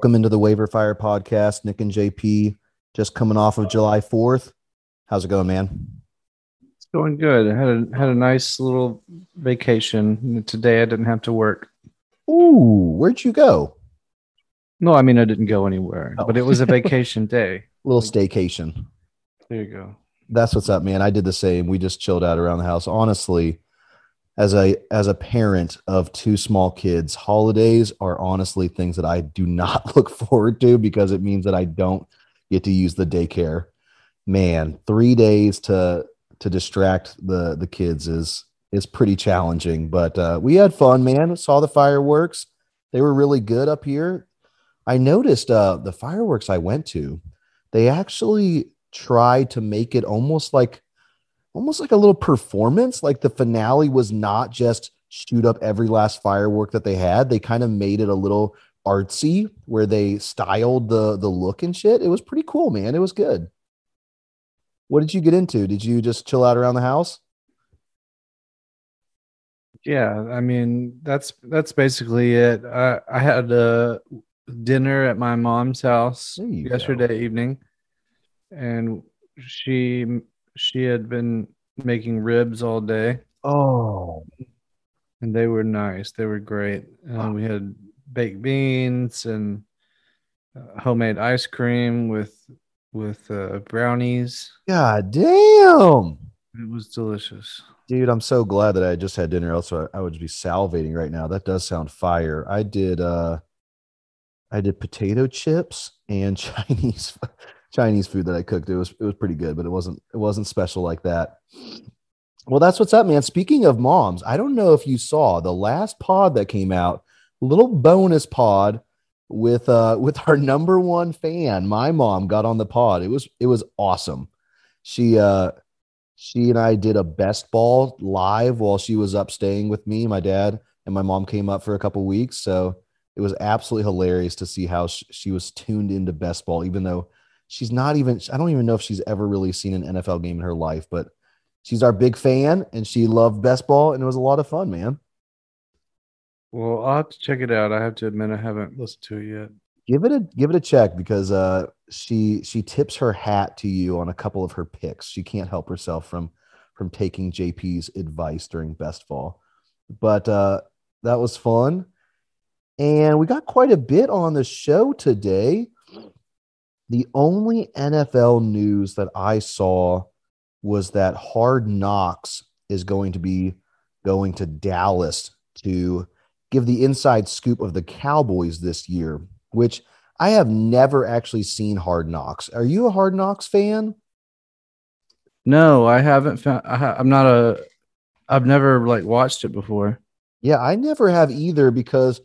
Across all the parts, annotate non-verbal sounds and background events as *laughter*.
Welcome into the Waiver Fire podcast. Nick and JP just coming off of July 4th. How's it going, man? It's going good. I had a had a nice little vacation. Today I didn't have to work. Ooh, where'd you go? No, I mean I didn't go anywhere, Oh. but it was a vacation *laughs* day. little staycation. There you go. That's what's up, man. I did the same. We just chilled out around the house. Honestly, as a as a parent of two small kids, holidays are honestly things that I do not *laughs* look forward to because it means that I don't get to use the daycare. Man, 3 days to to distract the the kids is is pretty challenging, but uh we had fun, man. Saw the fireworks. They were really good up here. I noticed uh the fireworks I went to, they actually tried to make it almost like almost like a little performance. Like the finale was not just shoot up every last firework that they had. They kind of made it a little artsy where they styled the the look and shit. It was pretty cool man. It was good. What did you get into? Did you just chill out around the house? Yeah, I mean that's that's basically it. I I had a dinner at my mom's house you go. yesterday evening, and she she had been making ribs all day, oh and they were nice. They were great. Uh, we had baked beans and uh, homemade ice cream with with uh, brownies. god damn It was delicious. Dude, I'm so glad that I just had dinner. Else I I would be salivating right now. That does sound fire. I did uh I did potato chips and *laughs* Chinese Chinese food that I cooked. It was it was pretty good, but it wasn't it wasn't special like that. Well, that's what's up, man. Speaking of moms, I don't know if you saw the last pod that came out, little bonus pod with uh with our number one fan. My mom got on the pod. It was it was awesome. She uh she and I did a best ball live while she was up staying with me. My dad and my mom came up for a couple weeks. So it was absolutely hilarious to see how she was tuned into best ball, even though she's not even, I don't even know if she's ever really seen an NFL game in her life, but she's our big fan and she loved best ball and it was a lot of fun, man. Well, I'll have to check it out. I have to admit I haven't listened to it yet. Give it a give it a check because uh she she tips her hat to you on a couple of her picks. She can't help herself from from taking JP's advice during best ball. But uh that was fun. And we got quite a bit on the show today. The only NFL news that I saw was that Hard Knocks is going to be going to Dallas to give the inside scoop of the Cowboys this year, which I have never actually seen Hard Knocks. Are you a Hard Knocks fan? No, I haven't found. I ha- I'm not a. I've never like watched it before. Yeah, I never have either because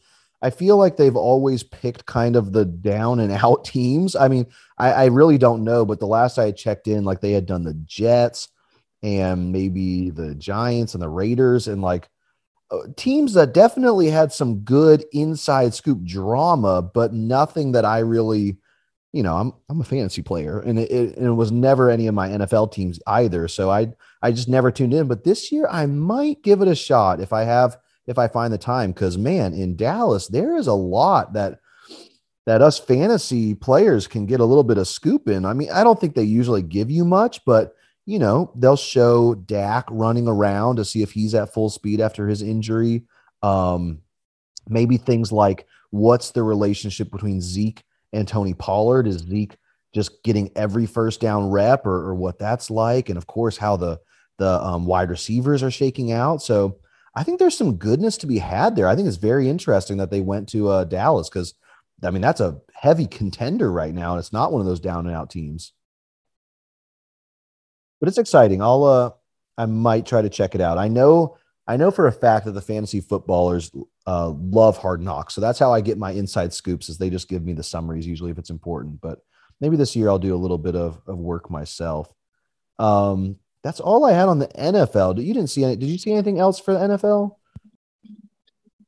I feel like they've always picked kind of the down and out *laughs* teams. I mean, I, I really don't know, but the last I checked in, like they had done the Jets and maybe the Giants and the Raiders and like uh, teams that definitely had some good inside scoop drama, but nothing that I really, you know, I'm I'm a fantasy player, and it, it, and it was never any of my NFL teams either. So I I just never tuned in. But this year I might give it a shot if I have if I find the time. Because man, in Dallas there is a lot that that us fantasy players can get a little bit of scoop in. I mean, I don't think they usually give you much, but you know, they'll show Dak running around to see if he's at full speed after his injury. Um, maybe things like what's the relationship between Zeke and Tony Pollard? Is Zeke just getting every first down rep or, or what that's like? And of course, how the the um, wide receivers are shaking out. So I think there's some goodness to be had there. I think it's very interesting that they went to uh, Dallas because I mean that's a heavy contender right now, and it's not one of those down and out teams but it's exciting. I'll uh I might try to check it out. I know I know for a fact that the fantasy footballers uh love hard knocks. So that's how I get my inside scoops is they just give me the summaries usually if it's important. But maybe this year I'll do a little bit of, of work myself. Um that's all I had on the NFL. Did You didn't see any did you see anything else for the NFL?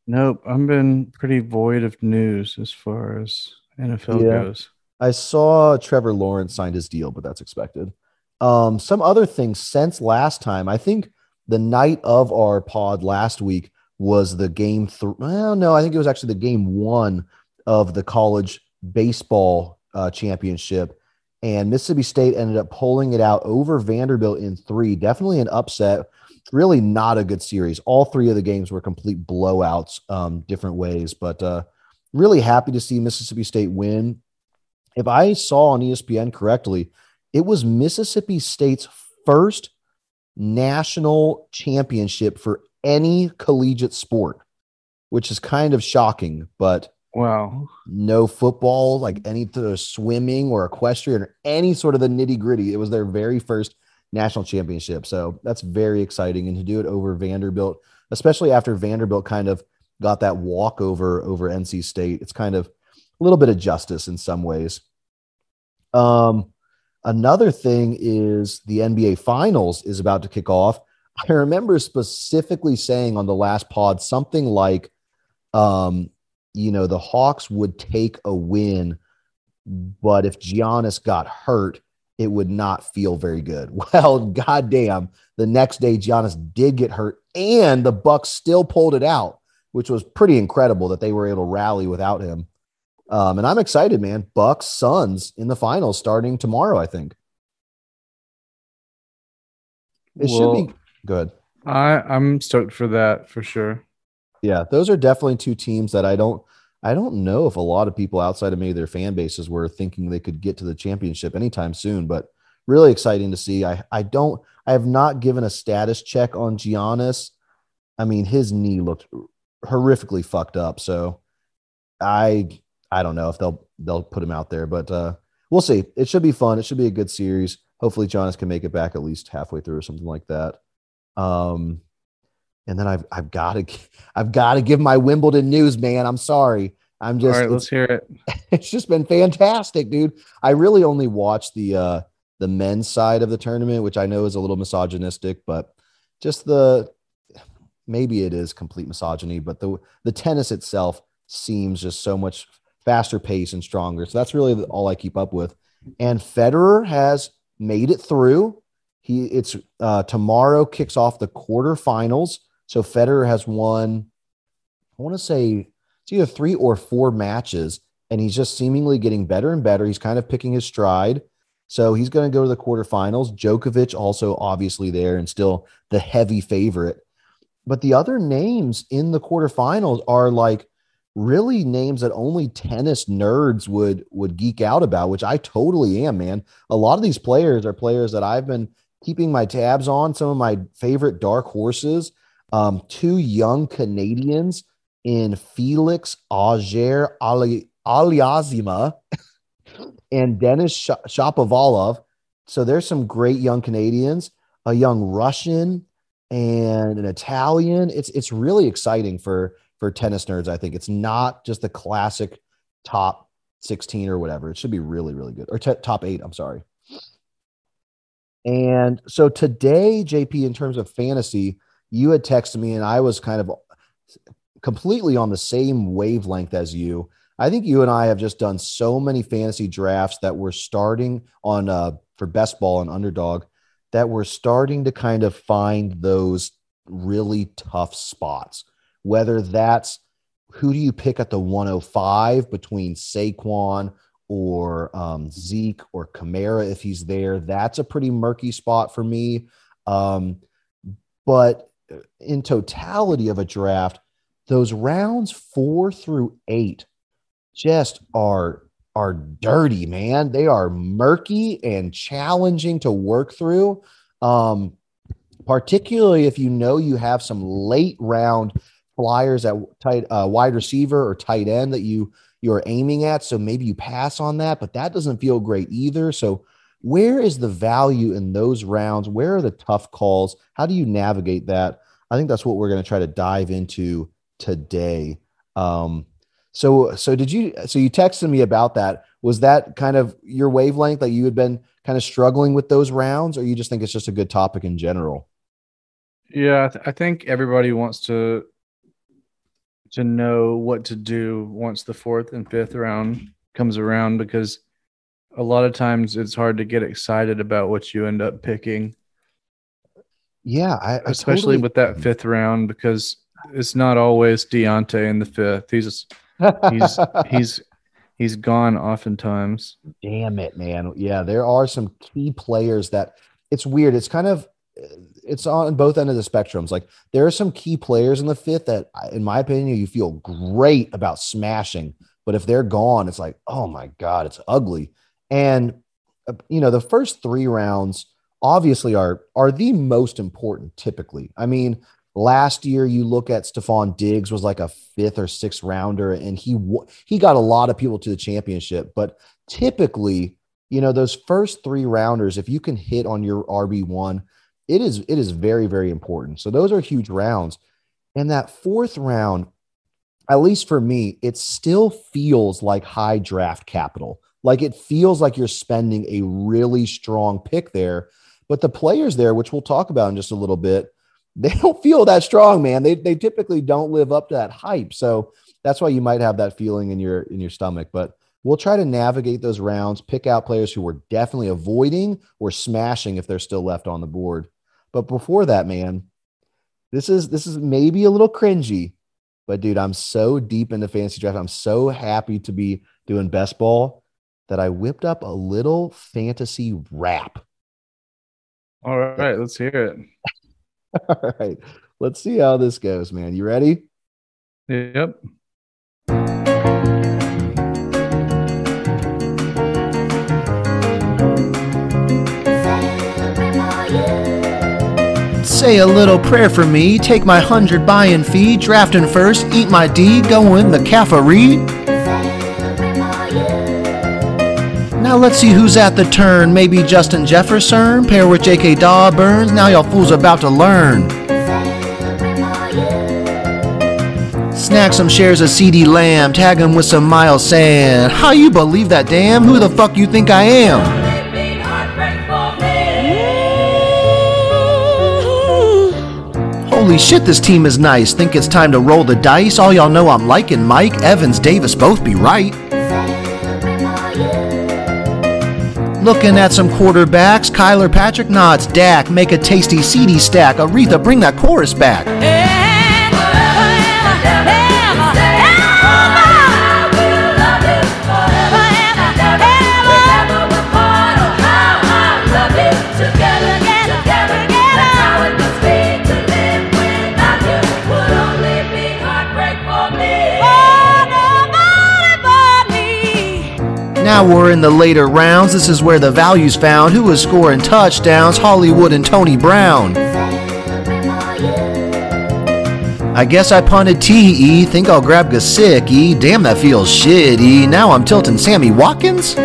Nope, I've been pretty void of news as far as NFL Yeah. goes. I saw Trevor Lawrence signed his deal, but that's expected. Um, some other things since last time, I think the night of our pod last week was the game three. Well, no, I think it was actually the game one of the college baseball uh, championship, and Mississippi State ended up pulling it out over Vanderbilt in three. Definitely an upset. Really not a good series. All three of the games were complete blowouts, um, different ways, but uh, really happy to see Mississippi State win. If I saw on ESPN correctly, it was Mississippi State's first national championship for any collegiate sport, which is kind of shocking, but wow. No football, like any sort of swimming or equestrian or any sort of the nitty gritty. It was their very first national championship. So that's very exciting. And to do it over Vanderbilt, especially after Vanderbilt kind of got that walkover over NC State, it's kind of a little bit of justice in some ways. Um, Another thing is the NBA Finals is about to kick off. I remember specifically saying on the last pod something like, um, you know, the Hawks would take a win, but if Giannis got hurt, it would not feel very good. *laughs* Well, goddamn, the next day Giannis did get hurt, and the Bucks still pulled it out, which was pretty incredible that they were able to rally without him. Um, and I'm excited, man. Bucks Suns in the finals starting tomorrow, I think. It well, should be good. I I'm stoked for that for sure. Yeah, those are definitely two teams that I don't I don't know if a lot of people outside of maybe their fan bases were thinking they could get to the championship anytime soon, but really exciting to see. I I don't I have not given a status check on Giannis. I mean, his knee looked horrifically fucked up, so I I don't know if they'll they'll put him out there, but uh, we'll see. It should be fun. It should be a good series. Hopefully, Giannis can make it back at least halfway through or something like that. Um, and then I've I've got to I've got to give my Wimbledon news, man. I'm sorry. I'm just. All right, let's hear it. *laughs* It's just been fantastic, dude. I really only watched the uh the men's side of the tournament, which I know is a little misogynistic, but just the maybe it is complete misogyny, but the the tennis itself seems just so much faster pace and stronger. So that's really all I keep up with. And Federer has made it through. He it's uh, tomorrow kicks off the quarterfinals. So Federer has won, I want to say it's either three or four matches, and he's just seemingly getting better and better. He's kind of picking his stride. So he's going to go to the quarterfinals. Djokovic also obviously there and still the heavy favorite. But the other names in the quarterfinals are like really names that only tennis nerds would would geek out about, which I totally am, man. A lot of these players are players that I've been keeping my tabs on. Some of my favorite dark horses, um, two young Canadians in Felix Auger Ali Aliassime and Denis Shapovalov. So there's some great young Canadians, a young Russian and an Italian. It's it's really exciting for for tennis nerds. I think it's not just the classic top 16 or whatever. It should be really, really good. Or t- top eight, I'm sorry. And so today, JP, in terms of fantasy, you had texted me and I was kind of completely on the same wavelength as you. I think you and I have just done so many fantasy drafts that we're starting on uh, for best ball and underdog that we're starting to kind of find those really tough spots whether that's who do you pick at the 105 between Saquon or um, Zeke or Kamara if he's there. That's a pretty murky spot for me. Um, but in totality of a draft, those rounds four through eight just are are dirty, man. They are murky and challenging to work through. Um, particularly if you know you have some late round flyers at tight uh, wide receiver or tight end that you you're aiming at. So maybe you pass on that, but that doesn't feel great either. So where is the value in those rounds? Where are the tough calls? How do you navigate that? I think that's what we're going to try to dive into today. Um, so so did you so you texted me about that? Was that kind of your wavelength that you had been kind of struggling with those rounds, or you just think it's just a good topic in general? Yeah, I, th- I think everybody wants to to know what to do once the fourth and fifth round comes around because a lot of times it's hard to get excited about what you end up picking. Yeah, I, I especially totally... with that mm. fifth round because it's not always Diontae in the fifth. He's he's *laughs* he's he's gone oftentimes. Damn it, man. Yeah, there are some key players that it's weird. It's kind of it's on both end of the spectrums. Like there are some key players in the fifth that, in my opinion, you feel great about smashing, but if they're gone, it's like, oh my god, it's ugly. And uh, you know, the first three rounds obviously are are the most important. Typically, I mean, last year you look at Stefon Diggs was like a fifth or sixth rounder, and he he got a lot of people to the championship. But typically, you know, those first three rounders, if you can hit on your RB one it is it is very very important. So those are huge rounds. And that fourth round, at least for me, it still feels like high draft capital. Like it feels like you're spending a really strong pick there. But the players there, which we'll talk about in just a little bit, *laughs* they don't feel that strong, man. They they typically don't live up to that hype. So that's why you might have that feeling in your in your stomach. But we'll try to navigate those rounds, pick out players who we're definitely avoiding or smashing if they're still left on the board. But before that, man, this is this is maybe a little cringy, but dude, I'm so deep into fantasy draft. I'm so happy to be doing best ball that I whipped up a little fantasy rap. All right, let's hear it. *laughs* All right. Let's see how this goes, man. You ready? Yep. Say a little prayer for me, take my hundred buy-in fee, drafting first, eat my D, go in the caffeine. Now let's see who's at the turn. Maybe Justin Jefferson, pair with J.K. Burns. Now y'all fools about to learn. Snack some shares of CeeDee Lamb, tag him with some Miles Sand. How you believe that, damn? Who the fuck you think I am? Holy shit, this team is nice. Think it's time to roll the dice? All y'all know I'm liking Mike, Evans, Davis both be right. Looking at some quarterbacks, Kyler Patrick nods, Dak, make a tasty CeeDee stack. Aretha, bring that chorus back. Now we're in the later rounds. This is where the value's found. Who is scoring touchdowns? Hollywood and Tony Brown. I guess I punted TE. Think I'll grab Gesicki. Damn, that feels shitty. Now I'm tilting Sammy Watkins.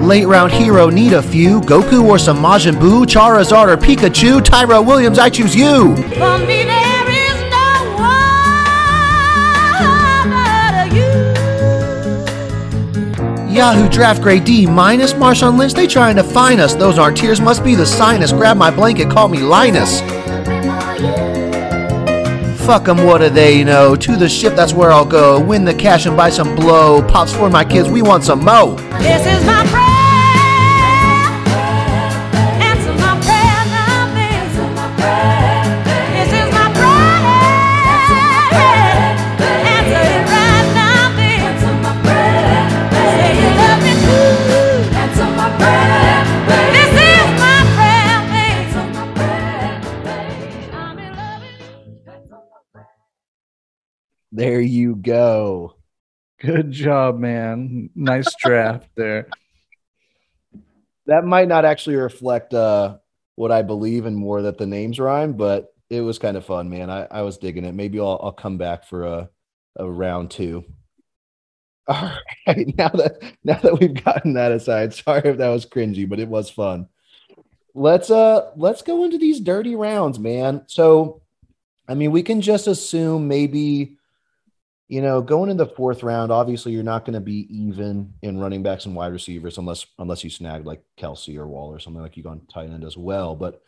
Late round hero need a few. Goku or some Majin Buu, Charizard or Pikachu. Tyra Williams, I choose you. Yahoo draft grade D minus Marshawn Lynch. They trying to find us. Those aren't tears. Must be the sinus. Grab my blanket. Call me Linus. Fuck them, what do they know? To the ship, that's where I'll go. Win the cash and buy some blow. Pops for my kids, we want some mo. This is my There you go. Good job, man. Nice *laughs* draft there. That might not actually reflect uh, what I believe and more that the names rhyme, but it was kind of fun, man. I, I was digging it. Maybe I'll, I'll come back for a, a round two. *laughs* All right. Now that now that we've gotten that aside, sorry if that was cringy, but it was fun. Let's uh let's go into these dirty rounds, man. So I mean, we can just assume maybe you know, going in the fourth round, obviously you're not going to be even in running backs and wide receivers unless unless you snag like Kelce or Wall or something like you go on tight end as well. But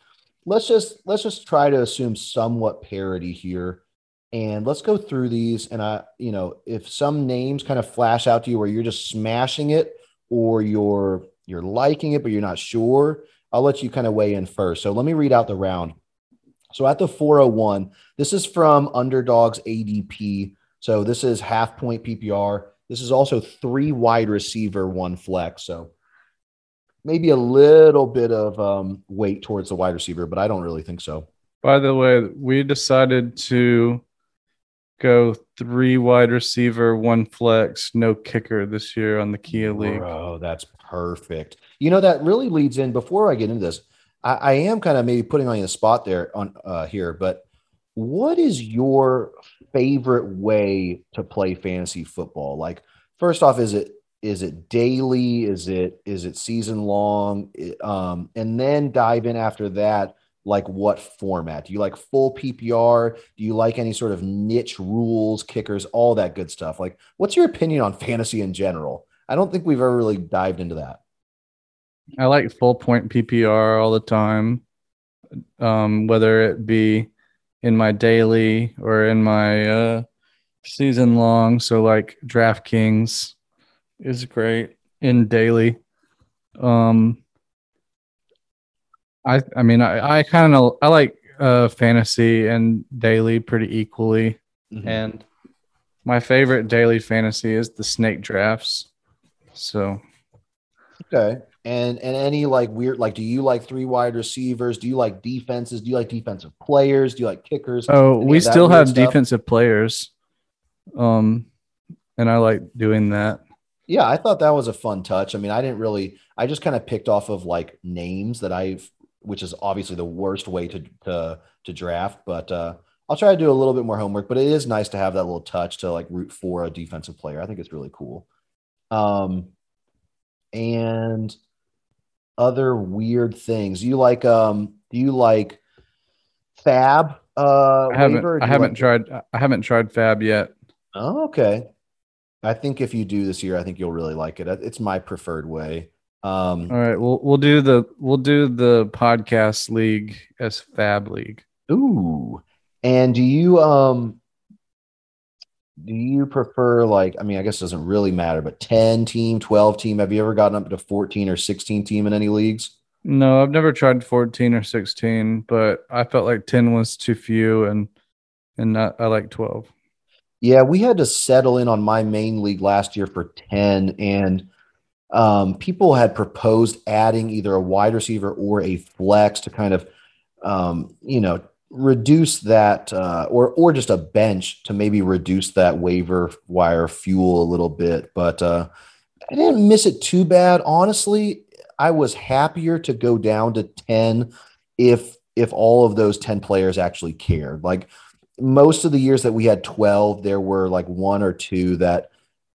let's just let's just try to assume somewhat parity here. And let's go through these. And I, you know, if some names kind of flash out to you where you're just smashing it or you're you're liking it, but you're not sure, I'll let you kind of weigh in first. So let me read out the round. So at the 401, this is from Underdogs ADP. So this is half point PPR. This is also three wide receiver, one flex. So maybe a little bit of um, weight towards the wide receiver, but I don't really think so. By the way, we decided to go three wide receiver, one flex, no kicker this year on the Kia League. Oh, that's perfect. You know, that really leads in before I get into this. I, I am kind of maybe putting on the spot there on uh, here, but what is your favorite way to play fantasy football? Like, first off, is it is it daily? Is it is it season long? Um, and then dive in after that. Like what format? Do you like full PPR? Do you like any sort of niche rules, kickers, all that good stuff? Like, what's your opinion on fantasy in general? I don't think we've ever really dived into that. I like full point PPR all the time, um, whether it be in my daily or in my uh, season long. So like DraftKings is great in daily. Um, I I mean I I kind of I like uh fantasy and daily pretty equally, Mhm. and my favorite daily fantasy is the snake drafts. So Okay. And and any like weird like do you like three wide receivers? Do you like defenses? Do you like defensive players? Do you like kickers? oh, Any we still have stuff? defensive players, um, and I like doing that. Yeah, I thought that was a fun touch. I mean, I didn't really I just kind of picked off of like names that I've which is obviously the worst way to to to draft, but uh I'll try to do a little bit more homework, but it is nice to have that little touch to like root for a defensive player. I think it's really cool. Um and other weird things. You like um do you like FAAB uh I haven't I haven't like- tried I haven't tried FAAB yet. Oh, okay. I think if you do this year, I think you'll really like it. It's my preferred way. Um, All right, we'll we'll do the we'll do the podcast league as FAAB League. ooh. And do you um do you prefer like I mean, I guess it doesn't really matter, but 10 team, 12 team? Have you ever gotten up to 14 or 16 team in any leagues? No, I've never tried 14 or 16, but I felt like 10 was too few and and not, I like 12. Yeah, we had to settle in on my main league last year for 10 and um, people had proposed adding either a wide receiver or a flex to kind of um, you know reduce that uh, or or just a bench to maybe reduce that waiver wire fuel a little bit but uh, I didn't miss it too bad. Honestly I was happier to go down to 10 if if all of those 10 players actually cared. Like most of the years that we had 12 there were like one or two that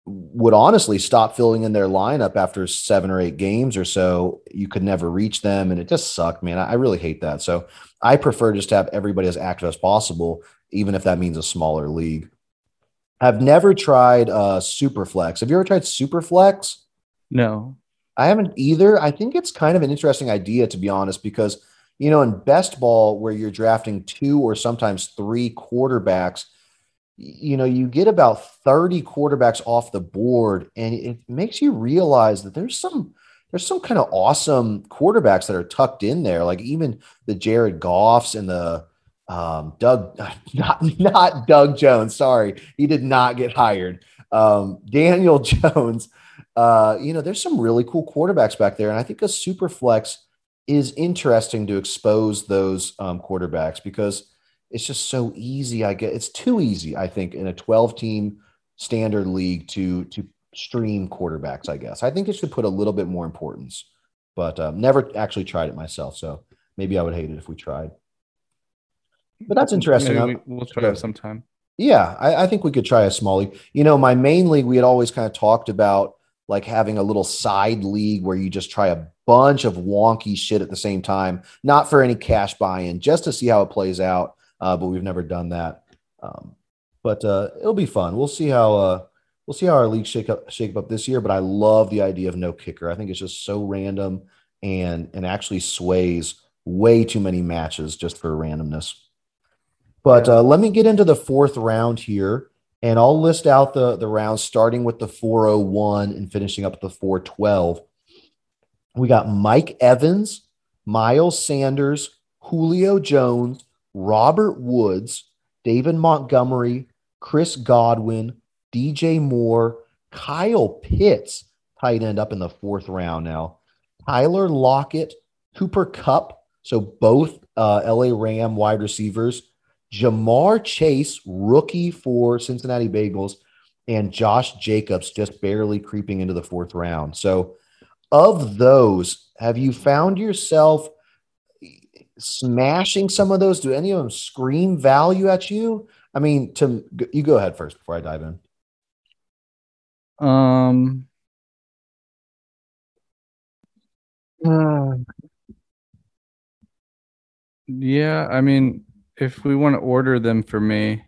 would honestly stop filling in their lineup after seven or eight games or so. You could never reach them and it just sucked man. I, I really hate that. So i prefer just to have everybody as active as possible even if that means a smaller league i've never tried uh superflex have you ever tried superflex No. I haven't either. I think it's kind of an interesting idea, to be honest, because, you know, in best ball, where you're drafting two or sometimes three quarterbacks, you know, you get about 30 quarterbacks off the board, and it makes you realize that there's some. There's some kind of awesome quarterbacks that are tucked in there, like even the Jared Goffs and the um, Doug, *laughs* not not Doug Jones. Sorry, he did not get hired. Um, Daniel *laughs* Jones uh, you know, there's some really cool quarterbacks back there. And I think a super flex is interesting to expose those um, quarterbacks because it's just so easy. I get it's too easy, I think, in a 12 team standard league to to stream quarterbacks, I guess. I think it should put a little bit more importance, but um, never actually tried it myself. So maybe I would hate it if we tried. But that's interesting. Maybe we, will try it sometime. Yeah, I, I think we could try a small league. You know, my main league, we had always kind of talked about like having a little side league where you just try a bunch of wonky shit at the same time, not for any cash buy-in, just to see how it plays out. Uh, but we've never done that. Um, but uh, it'll be fun. We'll see how uh, we'll see how our league shake up shake up this year. But I love the idea of no kicker. I think it's just so random and and actually sways way too many matches just for randomness. But uh, let me get into the fourth round here, and I'll list out the the rounds starting with the 401 and finishing up with the 412. We got Mike Evans, Miles Sanders, Julio Jones, Robert Woods, David Montgomery, Chris Godwin, DJ Moore, Kyle Pitts, tight end up in the fourth round now. Tyler Lockett, Cooper Kupp. so both uh, LA Ram wide receivers, Ja'Marr Chase, rookie for Cincinnati Bengals, and Josh Jacobs just barely creeping into the fourth round. So, of those, have you found yourself smashing some of those? Do any of them scream value at you? I mean, to you go ahead first before I dive in. Um. uh, yeah, I mean, if we want to order them for me,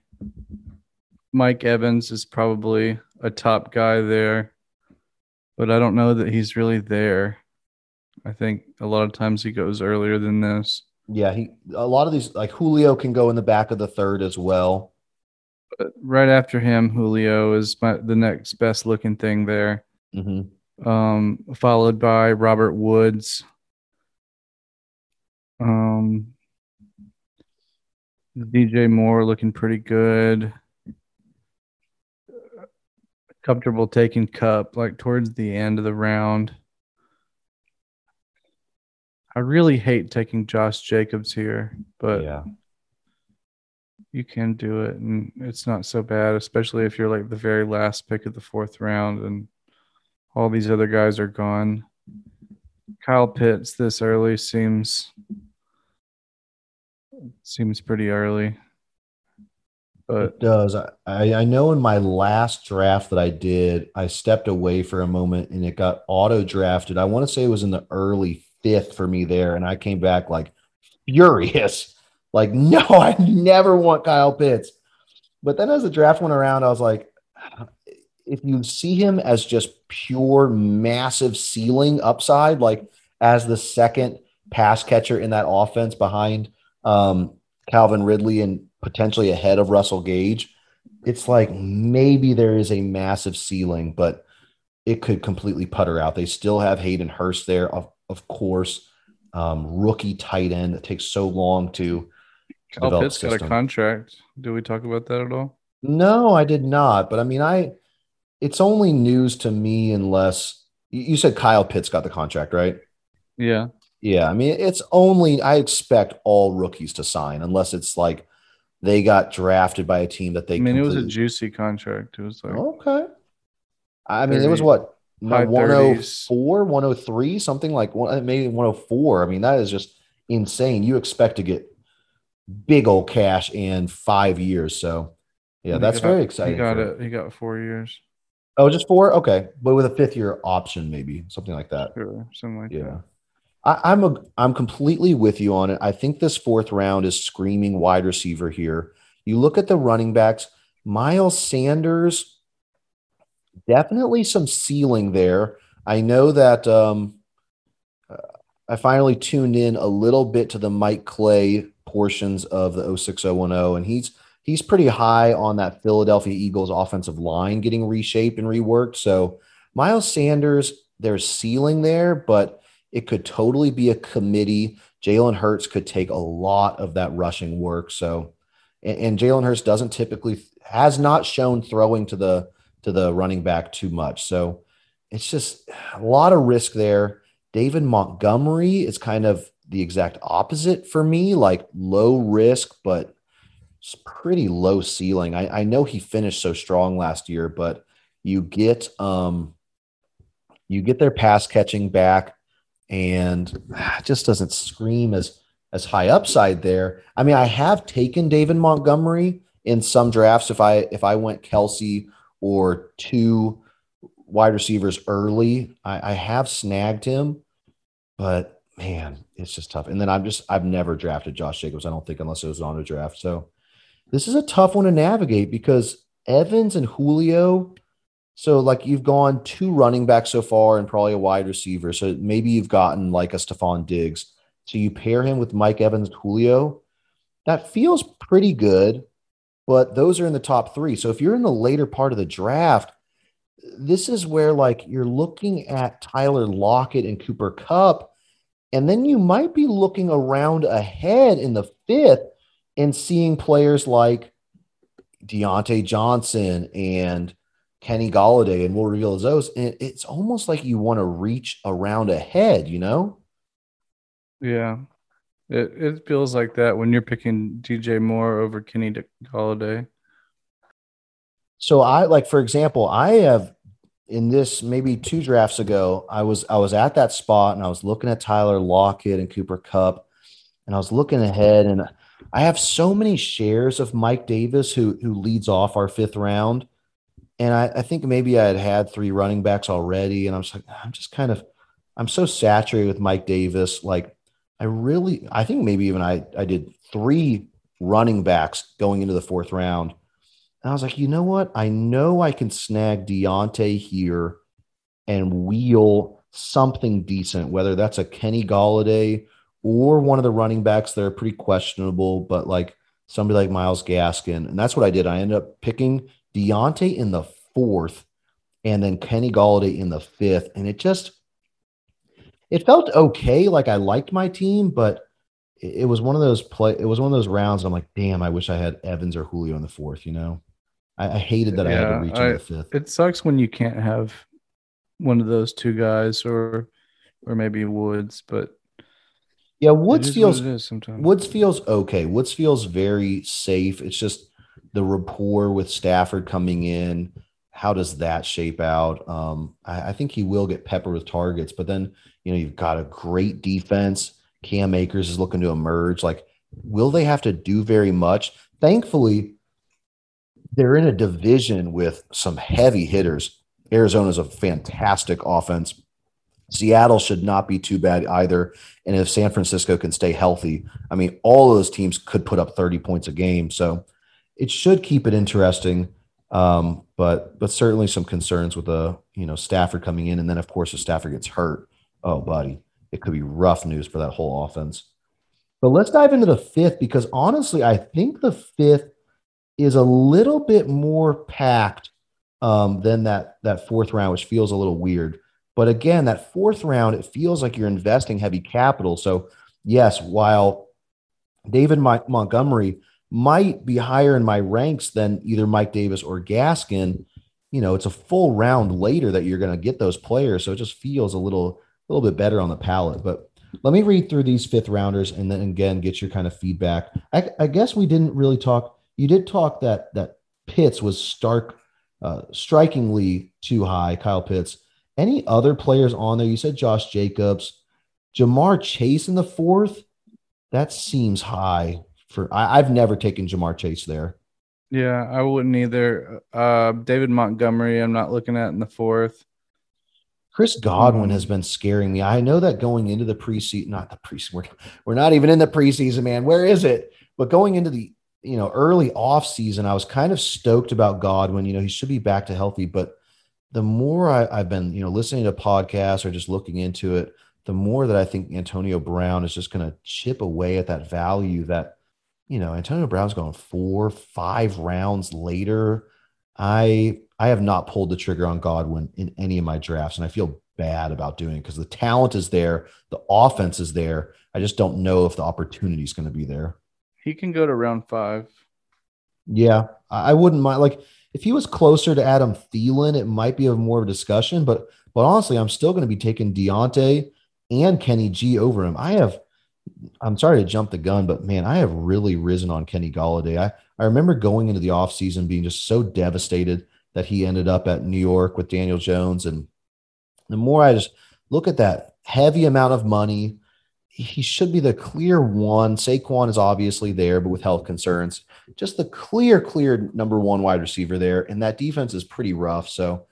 Mike Evans is probably a top guy there, but I don't know that he's really there. I think a lot of times he goes earlier than this. Yeah, he a lot of these like Julio can go in the back of the third as well. Right after him, Julio is my, the next best looking thing there. Mm-hmm. Um, followed by Robert Woods. Um, DJ Moore looking pretty good. Comfortable taking Kupp like towards the end of the round. I really hate taking Josh Jacobs here, but yeah, you can do it and it's not so bad, especially if you're like the very last pick of the fourth round and all these other guys are gone. Kyle Pitts this early seems seems pretty early. But it does. I, I know in my last draft that I did, I stepped away for a moment and it got auto drafted. I want to say it was in the early fifth for me there, and I came back like furious. Like, *laughs* no, I never want Kyle Pitts. But then as the draft went around, I was like, if you see him as just pure massive ceiling upside, like as the second pass catcher in that offense behind um, Calvin Ridley and potentially ahead of Russell Gage, it's like maybe there is a massive ceiling, but it could completely putter out. They still have Hayden Hurst there, of, of course, um, rookie tight end that takes so long to, develop Pitts got a contract. Do we talk about that at all? No, I did not. But I mean, I it's only news to me unless you said Kyle Pitts got the contract, right? Yeah. Yeah, I mean, it's only I expect all rookies to sign unless it's like they got drafted by a team that they. I mean, it was a juicy contract. It was like okay. I mean, it was what high 104, 103, something like one, maybe 104. I mean, that is just insane. You expect to get big old cash in five years. So, yeah, that's got- very exciting. He got it. He got four years. Oh, just four? Okay. But with a fifth year option, maybe something like that. Sure, something like Yeah. that. I, I'm a I'm completely with you on it. I think this fourth round is screaming wide receiver here. You look at the running backs, Miles Sanders, definitely some ceiling there. I know that um, uh, I finally tuned in a little bit to the Mike Clay portions of the 06010, and he's he's pretty high on that Philadelphia Eagles offensive line getting reshaped and reworked. So Miles Sanders, there's ceiling there, but it could totally be a committee. Jalen Hurts could take a lot of that rushing work. So, and, and Jalen Hurts doesn't typically has not shown throwing to the to the running back too much. So it's just a lot of risk there. David Montgomery is kind of the exact opposite for me, like low risk, but it's pretty low ceiling. I, I know he finished so strong last year, but you get um you get their pass catching back and ah, just doesn't scream as as high upside there. I mean, I have taken David Montgomery in some drafts if I if I went Kelce or two wide receivers early, I, I have snagged him, but man, it's just tough. And then I'm just I've never drafted Josh Jacobs. I don't think unless it was on a draft. So this is a tough one to navigate because Evans and Julio. So like you've gone two running backs so far and probably a wide receiver. So maybe you've gotten like a Stefon Diggs. So you pair him with Mike Evans, Julio. That feels pretty good, but those are in the top three. So if you're in the later part of the draft, this is where like you're looking at Tyler Lockett and Cooper Kupp, and then you might be looking around ahead in the fifth and seeing players like Diontae Johnson and Kenny Golladay, and we'll reveal those. And it's almost like you want to reach around ahead, you know? Yeah. It it feels like that when you're picking DJ Moore over Kenny Golladay. So I like, for example, I have in this maybe two drafts ago, I was I was at that spot and I was looking at Tyler Lockett and Cooper Kupp, and I was looking ahead, and I have so many shares of Mike Davis who who leads off our fifth round, and I, I think maybe I had had three running backs already, and I'm just like I'm just kind of I'm so saturated with Mike Davis, like I really I think maybe even I I did three running backs going into the fourth round and I was like, you know what? I know I can snag Diontae here and wheel something decent, whether that's a Kenny Golladay or one of the running backs that are pretty questionable, but like somebody like Miles Gaskin. And that's what I did. I ended up picking Diontae in the fourth and then Kenny Golladay in the fifth. And it just, it felt okay. Like I liked my team, but it was one of those play. It was one of those rounds. I'm like, damn, I wish I had Evans or Julio in the fourth, you know? I, I hated that yeah, I had to reach I, in the fifth. It sucks when you can't have one of those two guys or or maybe Woods, but yeah, Woods feels Woods feels okay. Woods feels very safe. It's just the rapport with Stafford coming in. How does that shape out? Um, I, I, think he will get peppered with targets, but then you know you've got a great defense. Cam Akers is looking to emerge. Like, will they have to do very much? Thankfully, they're in a division with some heavy hitters. Arizona's a fantastic offense. Seattle should not be too bad either. And if San Francisco can stay healthy, I mean, all of those teams could put up 30 points a game. So it should keep it interesting. Um, but but certainly some concerns with the you know Stafford coming in, and then of course if Stafford gets hurt, oh buddy, it could be rough news for that whole offense. But let's dive into the fifth because honestly, I think the fifth is a little bit more packed um, than that that fourth round, which feels a little weird. But again, that fourth round, it feels like you're investing heavy capital. So yes, while David Montgomery might be higher in my ranks than either Mike Davis or Gaskin, you know, it's a full round later that you're going to get those players. So it just feels a little, a little bit better on the palate. But let me read through these fifth rounders and then again get your kind of feedback. I, I guess we didn't really talk you did talk that that Pitts was stark, uh, strikingly too high. Kyle Pitts. Any other players on there? You said Josh Jacobs, Ja'Marr Chase in the fourth. That seems high for. I, have never taken Ja'Marr Chase there. Yeah, I wouldn't either. Uh, David Montgomery, I'm not looking at in the fourth. Chris Godwin has been scaring me. I know that going into the preseason, not the preseason, we're, we're not even in the preseason, man. Where is it? But going into the you know, early off season, I was kind of stoked about Godwin. You know, he should be back to healthy, but the more I, have been, you know, listening to podcasts or just looking into it, the more that I think Antonio Brown is just going to chip away at that value that, you know, Antonio Brown's going four, five rounds later. I I have not pulled the trigger on Godwin in any of my drafts, and I feel bad about doing it because the talent is there, the offense is there. I just don't know if the opportunity is going to be there. He can go to round five. Yeah, I wouldn't mind. Like if he was closer to Adam Thielen, it might be a more of a discussion. But but honestly, I'm still going to be taking Diontae and Kenny G over him. I have. I'm sorry to jump the gun, but man, I have really risen on Kenny Golladay. I, I remember going into the offseason being just so devastated that he ended up at New York with Daniel Jones. And the more I just look at that heavy amount of money, he should be the clear one. Saquon is obviously there, but with health concerns, just the clear, clear number one wide receiver there. And that defense is pretty rough. So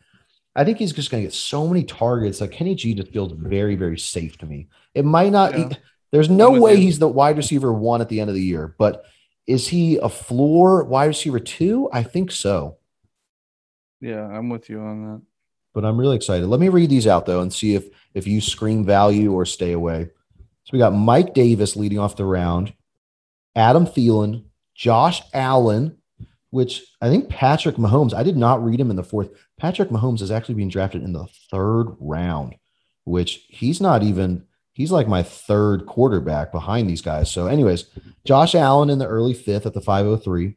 I think he's just going to get so many targets. Like Kenny G just feels very, very safe to me. It might not, yeah. there's no way he's the wide receiver one at the end of the year, but is he a floor wide receiver two? I think so. Yeah, I'm with you on that. But I'm really excited. Let me read these out though and see if if you scream value or stay away. So we got Mike Davis leading off the round, Adam Thielen, Josh Allen, which I think Patrick Mahomes, I did not read him in the fourth. Patrick Mahomes is actually being drafted in the third round, which he's not even, he's like my third quarterback behind these guys. So, anyways, Josh Allen in the early fifth at the 503.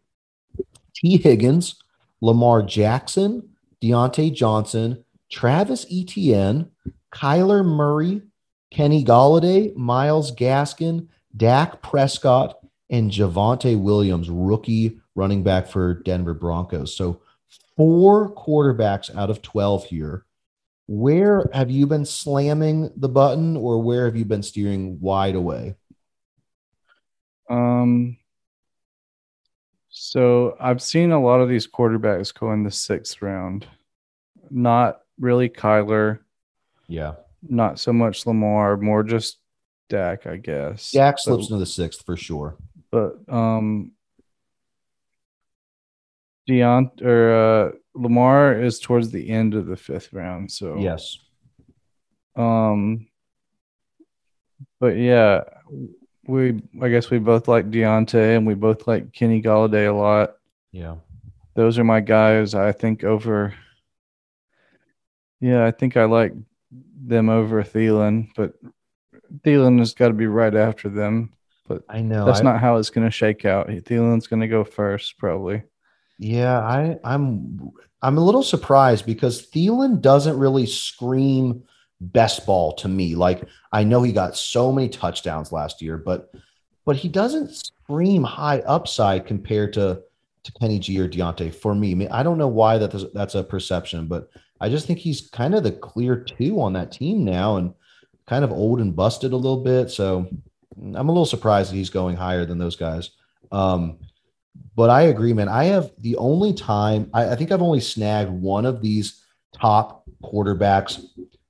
Tee Higgins, Lamar Jackson, Diontae Johnson, Travis Etienne, Kyler Murray, Kenny Golladay, Myles Gaskin, Dak Prescott, and Javonte Williams, rookie running back for Denver Broncos. So four quarterbacks out of 12 here. Where have you been slamming the button or where have you been steering wide away? Um, so I've seen a lot of these quarterbacks go in the sixth round. Not really Kyler, Yeah. Not so much Lamar, more just Dak, I guess. Dak slips But, into the sixth for sure. but um, Deont or uh, Lamar is towards the end of the fifth round. So Yes. Um, but yeah, we I guess we both like Diontae and we both like Kenny Golladay a lot. Yeah. Those are my guys. I think over. Yeah, I think I like them over Thielen, but Thielen has got to be right after them. But I know. that's I- not how it's going to shake out. Thielen's going to go first, probably. Yeah, I, I'm I'm a little surprised because Thielen doesn't really scream best ball to me. Like I know he got so many touchdowns last year, but but he doesn't scream high upside compared to to Kenny G or Diontae for me. I, mean, I don't know why that that's a perception, but I just think he's kind of the clear two on that team now and kind of old and busted a little bit. So I'm a little surprised that he's going higher than those guys. Um, but I agree, man. I have the only time I, I think I've only snagged one of these top quarterbacks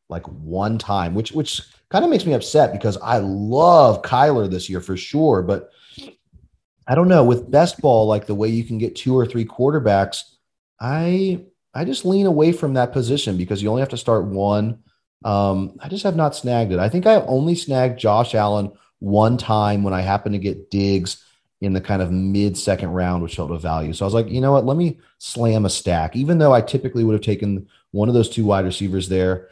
like one time, which which kind of makes me upset because I love Kyler this year for sure. But I don't know with best ball, like the way you can get two or three quarterbacks, I I just lean away from that position because you only have to start one. Um, I just have not snagged it. I think I only snagged Josh Allen one time when I happened to get Diggs in the kind of mid second round, which held a value. So I was like, you know what? Let me slam a stack, even though I typically would have taken one of those two wide receivers there.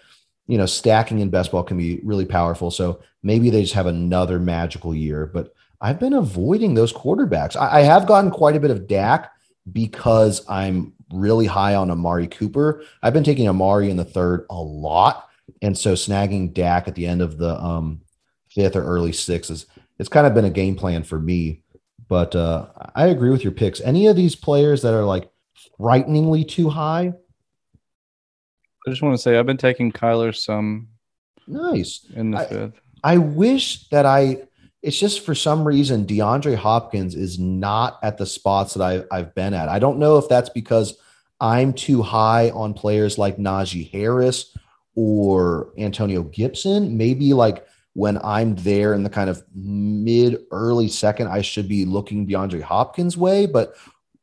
You know, stacking in best ball can be really powerful. So maybe they just have another magical year. But I've been avoiding those quarterbacks. I, I have gotten quite a bit of Dak because I'm really high on Amari Cooper. I've been taking Amari in the third a lot. And so snagging Dak at the end of the um, fifth or early sixth is it's kind of been a game plan for me. But uh, I agree with your picks. Any of these players that are like frighteningly too high? I just want to say I've been taking Kyler some Nice. in the I- fifth. I wish that I. It's just for some reason DeAndre Hopkins is not at the spots that I, I've been at. I don't know if that's because I'm too high on players like Najee Harris or Antonio Gibson. Maybe like when I'm there in the kind of mid early second, I should be looking DeAndre Hopkins' way. But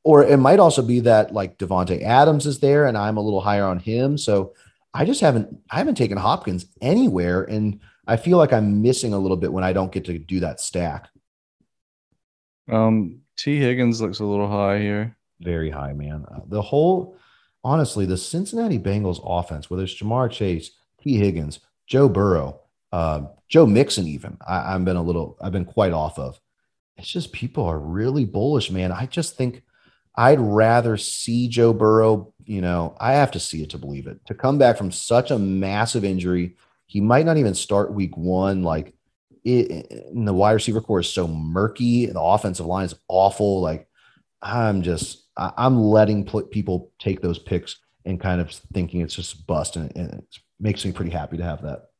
or it might also be that like Davante Adams is there and I'm a little higher on him. So I just haven't I haven't taken Hopkins anywhere and I feel like I'm missing a little bit when I don't get to do that stack. Um, Tee Higgins looks a little high here. Very high, man. Uh, the whole, honestly, the Cincinnati Bengals offense, whether it's Ja'Marr Chase, Tee Higgins, Joe Burrow, uh, Joe Mixon, even I, I've been a little, I've been quite off of. It's just people are really bullish, man. I just think I'd rather see Joe Burrow. You know, I have to see it to believe it. To come back from such a massive injury, he might not even start week one. Like it, the wide receiver corps is so murky. The offensive line is awful. Like I'm just, I- I'm letting pl- people take those picks and kind of thinking it's just bust, and, and it makes me pretty happy to have that.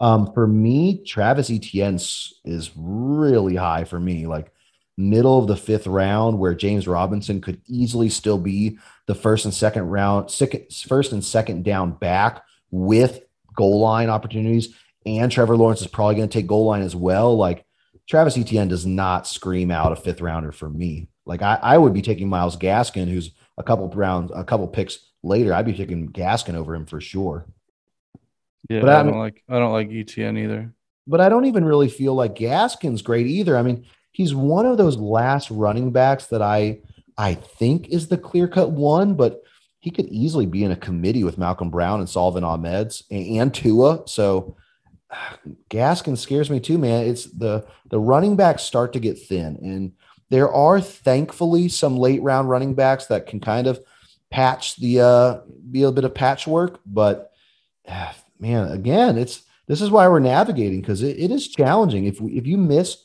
Um, for me, Travis Etienne is really high for me, like middle of the fifth round, where James Robinson could easily still be the first and second round, second, first and second down back with goal line opportunities. And Trevor Lawrence is probably going to take goal line as well. Like Travis Etienne does not scream out a fifth rounder for me. Like I, I would be taking Myles Gaskin, who's a couple rounds, a couple picks later. I'd be taking Gaskin over him for sure. Yeah, But I I don't mean- like I don't like Etienne either. But I don't even really feel like Gaskin's great either. I mean, he's one of those last running backs that I I think is the clear cut one, but he could easily be in a committee with Malcolm Brown and Salvon Ahmed's and, Tua. So *sighs* Gaskin scares me too, man. It's the the running backs start to get thin, and There are thankfully some late round running backs that can kind of patch the uh, be a bit of patchwork, but *sighs* man, again, it's this is why we're navigating because it, it is challenging. If we, if you miss,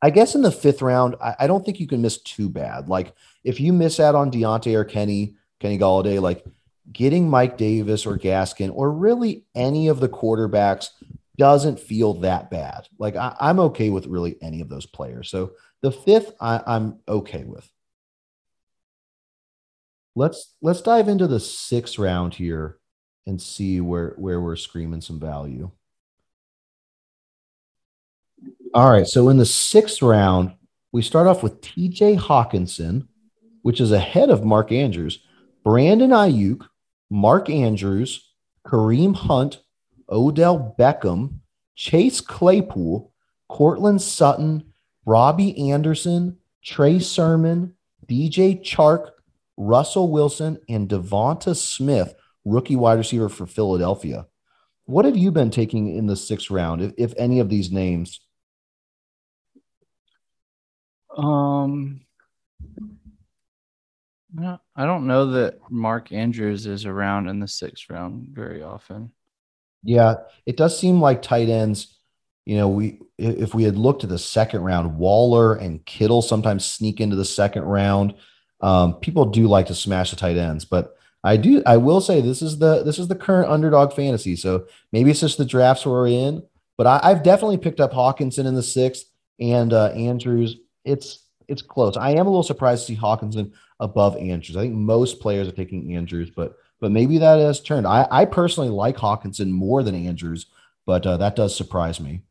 I guess in the fifth round, I, I, don't think you can miss too bad. Like if you miss out on Diontae or Kenny, Kenny Golladay, like getting Mike Davis or Gaskin or really any of the quarterbacks doesn't feel that bad. Like I, am okay with really any of those players. So the fifth, I, I'm okay with. Let's let's dive into the sixth round here and see where where we're screaming some value. All right, so in the sixth round, we start off with T.J. Hockenson, which is ahead of Mark Andrews, Brandon Aiyuk, Mark Andrews, Kareem Hunt, Odell Beckham, Chase Claypool, Courtland Sutton, Robbie Anderson, Trey Sermon, DJ Chark, Russell Wilson, and Devonta Smith, rookie wide receiver for Philadelphia. What have you been taking in the sixth round, if, if any of these names? Um, I don't know that Mark Andrews is around in the sixth round very often. Yeah, it does seem like tight ends. You know, we if we had looked at the second round, Waller and Kittle sometimes sneak into the second round. Um, people do like to smash the tight ends, but I do. I will say this is the this is the current underdog fantasy. So maybe it's just the drafts we're in. But I, have definitely picked up Hockenson in the sixth and uh, Andrews. It's it's close. I am a little surprised to see Hockenson above Andrews. I think most players are taking Andrews, but but maybe that has turned. I, I personally like Hockenson more than Andrews, but uh, that does surprise me.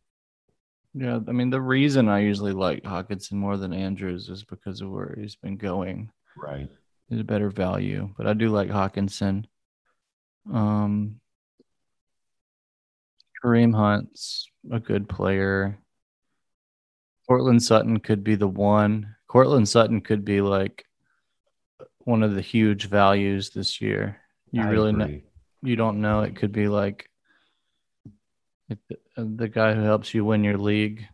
Yeah, I mean the reason I usually like Hockenson more than Andrews is because of where he's been going. Right, he's a better value, but I do like Hockenson. Um, Kareem Hunt's a good player. Courtland Sutton could be the one. Courtland Sutton could be like one of the huge values this year. You I really know, you don't know. It could be like the guy who helps you win your league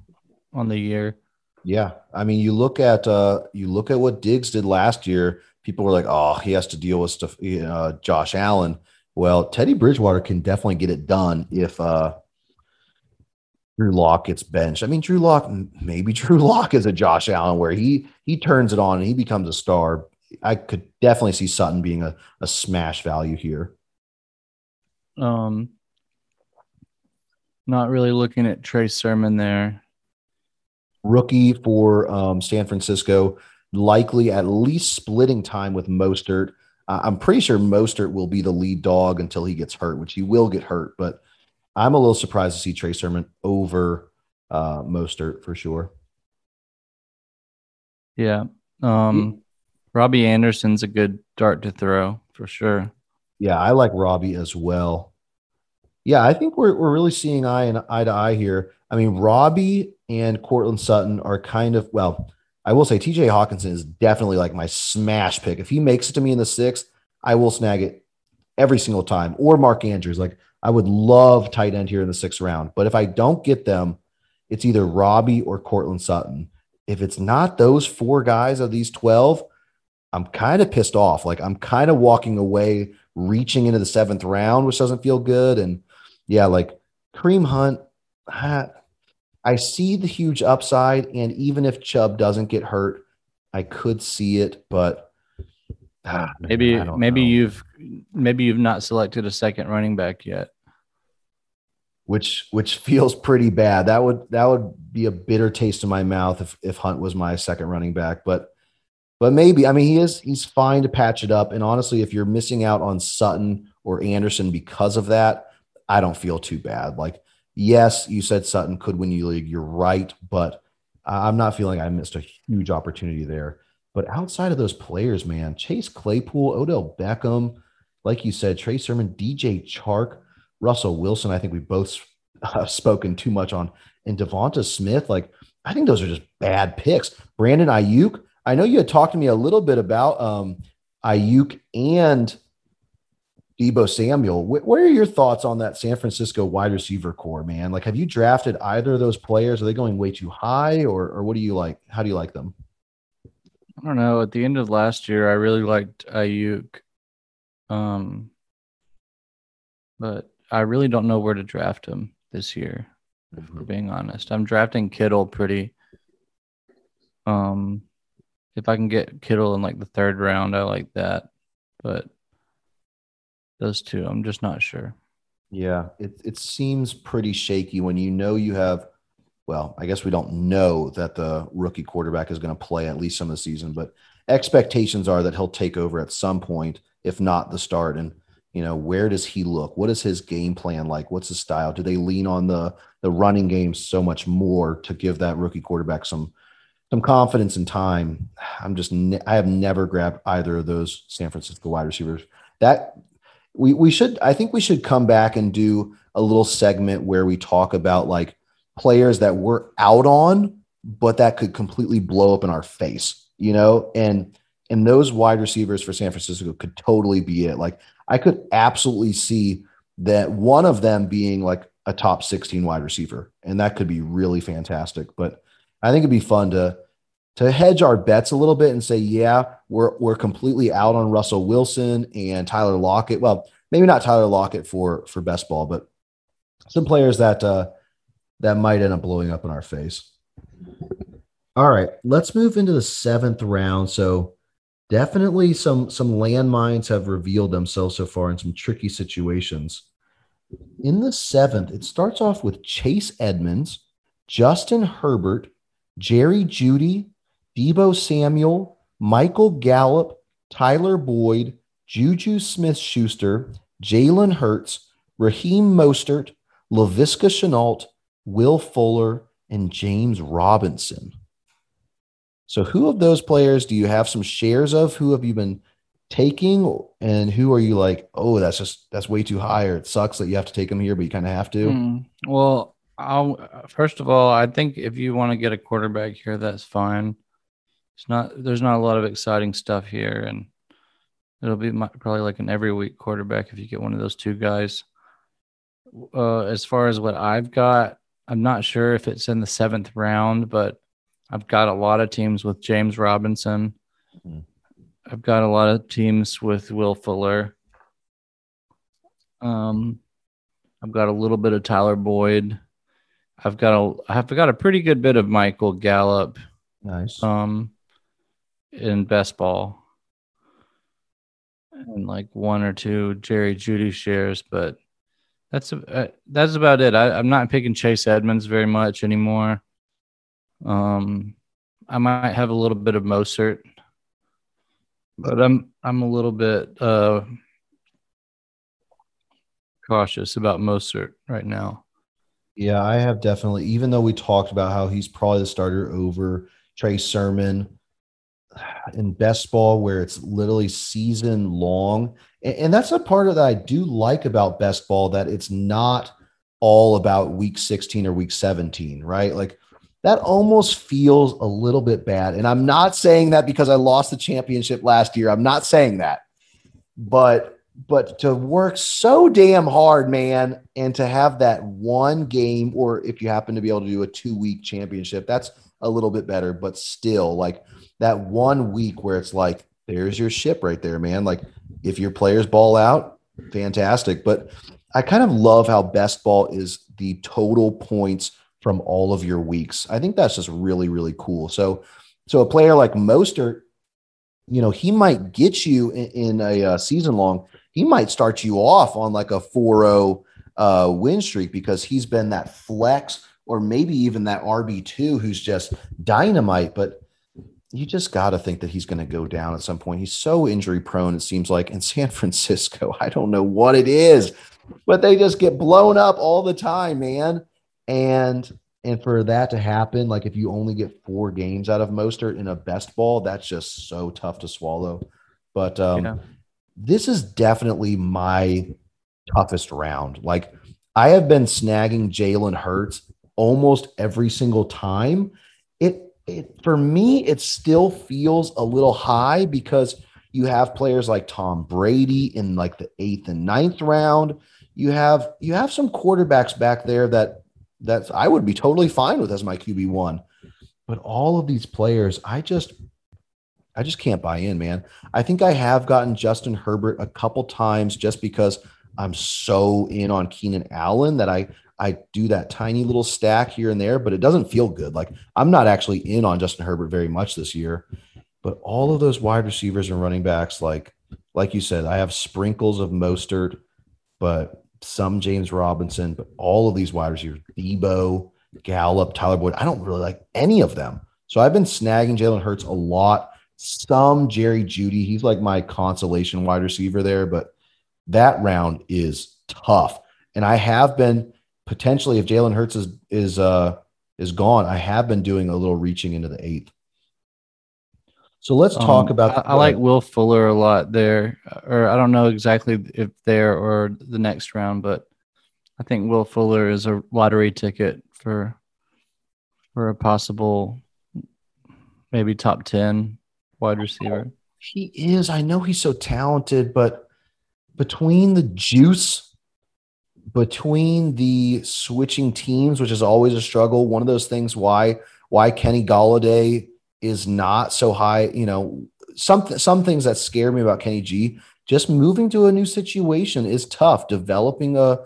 on the year. Yeah, I mean, you look at uh, you look at what Diggs did last year. People were like, "Oh, he has to deal with stuff." Uh, Josh Allen. Well, Teddy Bridgewater can definitely get it done if uh, Drew Lock gets benched. I mean, Drew Lock, maybe *laughs* Drew Lock is a Josh Allen where he he turns it on and he becomes a star. I could definitely see Sutton being a, a smash value here. Um, not really looking at Trey Sermon there. Rookie for um, San Francisco, likely at least splitting time with Mostert. Uh, I'm pretty sure Mostert will be the lead dog until he gets hurt, which he will get hurt. But I'm a little surprised to see Trey Sermon over uh, Mostert for sure. Yeah. Um, Robbie Anderson's a good dart to throw for sure. Yeah, I like Robbie as well. Yeah, I think we're we're really seeing eye and eye to eye here. I mean, Robbie and Courtland Sutton are kind of well. I will say TJ Hockenson is definitely like my smash pick. If he makes it to me in the sixth, I will snag it every single time. Or Mark Andrews. Like I would love tight end here in the sixth round. But if I don't get them, it's either Robbie or Courtland Sutton. If it's not those four guys of these 12, I'm kind of pissed off. Like I'm kind of walking away, reaching into the seventh round, which doesn't feel good. And yeah, like Kareem Hunt, I see the huge upside. And even if Chubb doesn't get hurt, I could see it, but ah, maybe maybe know. you've maybe you've not selected a second running back yet. Which which feels pretty bad. That would that would be a bitter taste in my mouth if if Hunt was my second running back. But but maybe I mean he is he's fine to patch it up. And honestly, if you're missing out on Sutton or Anderson because of that, I don't feel too bad. Like, yes, you said Sutton could win you league. You're right, but I'm not feeling I missed a huge opportunity there. But outside of those players, man, Chase Claypool, Odell Beckham, like you said, Trey Sermon, DJ Chark, Russell Wilson. I think we both *laughs* uh, spoken too much on, and Devonta Smith. Like, I think those are just bad picks. Brandon Aiyuk. I know you had talked to me a little bit about um, Aiyuk and Deebo Samuel. What, what are your thoughts on that San Francisco wide receiver corps, man? Like, have you drafted either of those players? Are they going way too high, or or what do you like? How do you like them? I don't know. At the end of last year, I really liked Aiyuk, Um, but I really don't know where to draft him this year. If we're being honest, I'm drafting Kittle pretty. Um, if I can get Kittle in like the third round, I like that. But those two, I'm just not sure. Yeah, it it seems pretty shaky when you know you have. Well, I guess we don't know that the rookie quarterback is going to play at least some of the season, but expectations are that he'll take over at some point, if not the start. And you know, where does he look? What is his game plan like? What's his style? Do they lean on the the running game so much more to give that rookie quarterback some some confidence and time? I'm just ne- I have never grabbed either of those San Francisco wide receivers. That we we should I think we should come back and do a little segment where we talk about like players that we're out on, but that could completely blow up in our face, you know, and and those wide receivers for San Francisco could totally be it. Like I could absolutely see that one of them being like a top 16 wide receiver, and that could be really fantastic. But I think it'd be fun to to hedge our bets a little bit and say, yeah, we're we're completely out on Russell Wilson and Tyler Lockett. Well, maybe not Tyler Lockett for for best ball, but some players that uh, that might end up blowing up in our face. All right, let's move into the seventh round. So definitely some some landmines have revealed themselves so far in some tricky situations. In the seventh, it starts off with Chase Edmonds, Justin Herbert, Jerry Jeudy, Deebo Samuel, Michael Gallup, Tyler Boyd, Juju Smith Schuster, Jalen Hurts, Raheem Mostert, Laviska Shenault, Will Fuller, and James Robinson. So, who of those players do you have some shares of? Who have you been taking, and who are you like, oh, that's just that's way too high, or it sucks that you have to take them here, but you kind of have to? Mm, well, I'll first of all, I think if you want to get a quarterback here, that's fine. It's not there's not a lot of exciting stuff here, and it'll be my, probably like an every week quarterback if you get one of those two guys. Uh, as far as what I've got, I'm not sure if it's in the seventh round, but I've got a lot of teams with James Robinson. Mm-hmm. I've got a lot of teams with Will Fuller. Um, I've got a little bit of Tyler Boyd. I've got a I've got a pretty good bit of Michael Gallup. Nice. Um, in best ball, and like one or two Jerry Jeudy shares, but that's uh, that's about it. I, I'm not picking Chase Edmonds very much anymore. Um, I might have a little bit of Mostert, but I'm I'm a little bit uh, cautious about Mostert right now. Yeah, I have definitely. Even though we talked about how he's probably the starter over Trey Sermon *sighs* in best ball, where it's literally season long, and, and that's a part of that I do like about best ball that it's not all about week 16 or week 17, right? Like that almost feels a little bit bad. And I'm not saying that because I lost the championship last year. I'm not saying that. But but to work so damn hard, man, and to have that one game, or if you happen to be able to do a two week championship, that's a little bit better. But still, like that one week where it's like, there's your ship right there, man. Like if your players ball out, fantastic. But I kind of love how best ball is the total points from all of your weeks. I think that's just really, really cool. So, so a player like Mostert, you know, he might get you in, in a, uh, season long. He might start you off on like a 4 uh, win streak because he's been that flex or maybe even that RB2 who's just dynamite. But you just got to think that he's going to go down at some point. He's so injury prone, it seems like. In *laughs* San Francisco, I don't know what it is, but they just get blown up all the time, man. And and for that to happen, like if you only get four games out of Mostert in a best ball, that's just so tough to swallow. But um, yeah. This is definitely my toughest round. Like I have been snagging Jalen Hurts almost every single time. It it for me, it still feels a little high because you have players like Tom Brady in like the eighth and ninth round. You have you have some quarterbacks back there that that's I would be totally fine with as my QB one. But all of these players, I just I just can't buy in, man. I think I have gotten Justin Herbert a couple times just because I'm so in on Keenan Allen that I I do that tiny little stack here and there, but it doesn't feel good. Like I'm not actually in on Justin Herbert very much this year. But all of those wide receivers and running backs, like like you said, I have sprinkles of Mostert, but some James Robinson, but all of these wide receivers, Deebo, Gallup, Tyler Boyd, I don't really like any of them. So I've been snagging Jalen Hurts a lot. Some Jerry Jeudy. he's like my consolation wide receiver there, but that round is tough. And I have been potentially, if Jalen Hurts is is uh is gone, I have been doing a little reaching into the eighth. So let's talk Um, about. I, I like Will Fuller a lot there, or I don't know exactly if there or the next round, but I think Will Fuller is a lottery ticket for for a possible maybe top ten wide receiver. He is. I know he's so talented, but between the juice, between the switching teams, which is always a struggle, one of those things why why Kenny Golladay is not so high, you know, some some things that scare me about Kenny G, just moving to a new situation is tough. Developing a,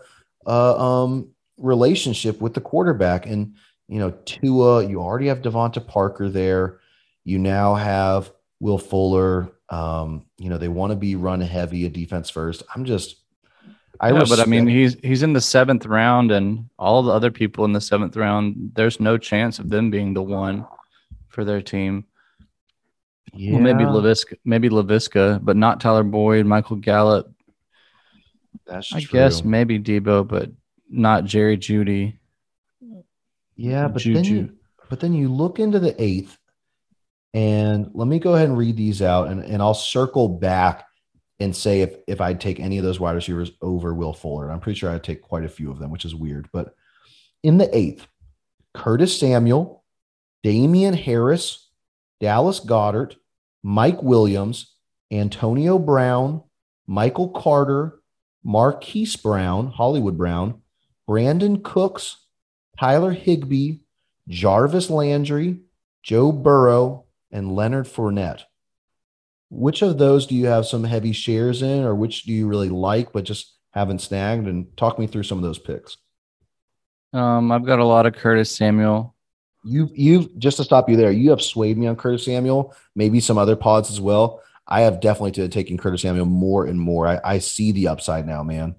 a um relationship with the quarterback and you know, Tua, you already have DeVante Parker there. You now have Will Fuller. Um, you know, they want to be run heavy, a defense first. I'm just, I yeah, but I mean, he's he's in the seventh round, and all the other people in the seventh round, there's no chance of them being the one for their team. Well, maybe Yeah, Laviska, maybe Laviska, but not Tyler Boyd, Michael Gallup. that's I true. guess maybe Deebo, but not Jerry Jeudy. Yeah, but then you, but then you look into the eighth, and let me go ahead and read these out, and, and I'll circle back and say if if I'd take any of those wide receivers over Will Fuller. And I'm pretty sure I'd take quite a few of them, which is weird. But in the eighth, Curtis Samuel, Damien Harris, Dallas Goedert, Mike Williams, Antonio Brown, Michael Carter, Marquise Brown, Hollywood Brown, Brandin Cooks, Tyler Higbee, Jarvis Landry, Joe Burrow, and Leonard Fournette. Which of those do you have some heavy shares in, or which do you really like but just haven't snagged? And talk me through some of those picks. Um, I've got a lot of Curtis Samuel. You, you just to stop you there, you have swayed me on Curtis Samuel, maybe some other pods as well. I have definitely to taking Curtis Samuel more and more. I, I see the upside now, man.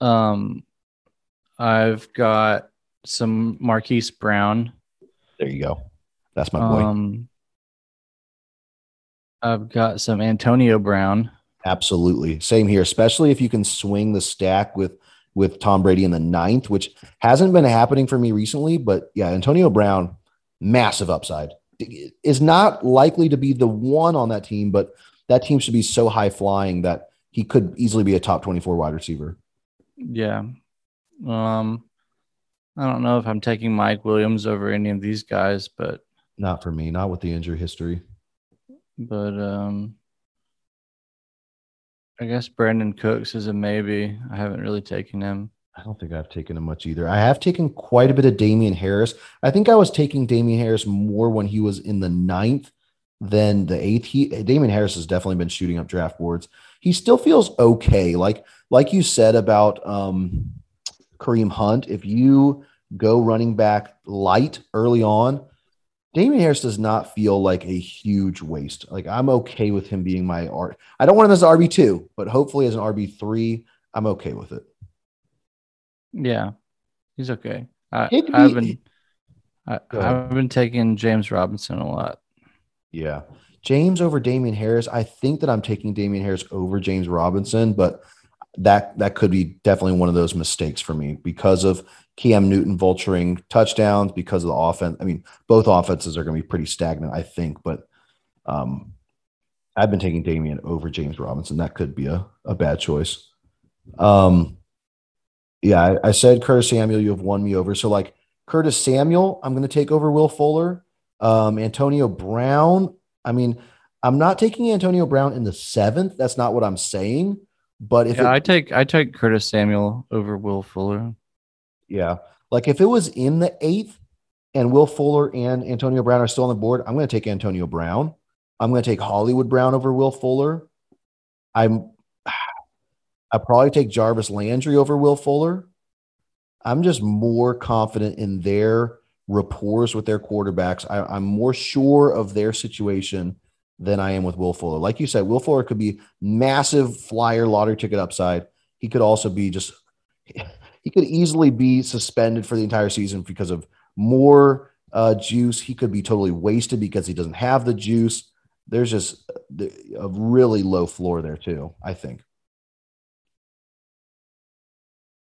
Um, I've got some Marquise Brown. There you go. That's my boy. Um, I've got some Antonio Brown. Absolutely. Same here, especially if you can swing the stack with with Tom Brady in the ninth, which hasn't been happening for me recently. But yeah, Antonio Brown, massive upside. Is not likely to be the one on that team, but that team should be so high flying that he could easily be a top 24 wide receiver. Yeah. Um, I don't know if I'm taking Mike Williams over any of these guys, but Not for me, not with the injury history. But um, I guess Brandin Cooks is a maybe. I haven't really taken him. I don't think I've taken him much either. I have taken quite a bit of Damien Harris. I think I was taking Damien Harris more when he was in the ninth than the eighth. He Damien Harris has definitely been shooting up draft boards. He still feels okay. Like like you said about um, Kareem Hunt, if you go running back light early on, Damien Harris does not feel like a huge waste. Like I'm okay with him being my R. I don't want him as an RB two, but hopefully as an RB three, I'm okay with it. Yeah, he's okay. I, Higbee- I've been I, I've been taking James Robinson a lot. Yeah. James over Damien Harris. I think that I'm taking Damien Harris over James Robinson, but that that could be definitely one of those mistakes for me because of Cam Newton vulturing touchdowns, because of the offense. I mean, both offenses are going to be pretty stagnant, I think, but um, I've been taking Damien over James Robinson. That could be a, a bad choice. Um, yeah, I, I said Curtis Samuel, you have won me over. So like Curtis Samuel, I'm going to take over Will Fuller. Um, Antonio Brown. I mean, I'm not taking Antonio Brown in the seventh. That's not what I'm saying. But if Yeah, it, I take I take Curtis Samuel over Will Fuller. Yeah, like if it was in the eighth and Will Fuller and Antonio Brown are still on the board, I'm going to take Antonio Brown. I'm going to take Hollywood Brown over Will Fuller. I'm *sighs* I probably take Jarvis Landry over Will Fuller. I'm just more confident in their rapport with their quarterbacks. I, am more sure of their situation than I am with Will Fuller. Like you said, Will Fuller could be massive flyer lottery ticket upside. He could also be just he could easily be suspended for the entire season because of more uh, juice. He could be totally wasted because he doesn't have the juice. There's just a really low floor there too. I think.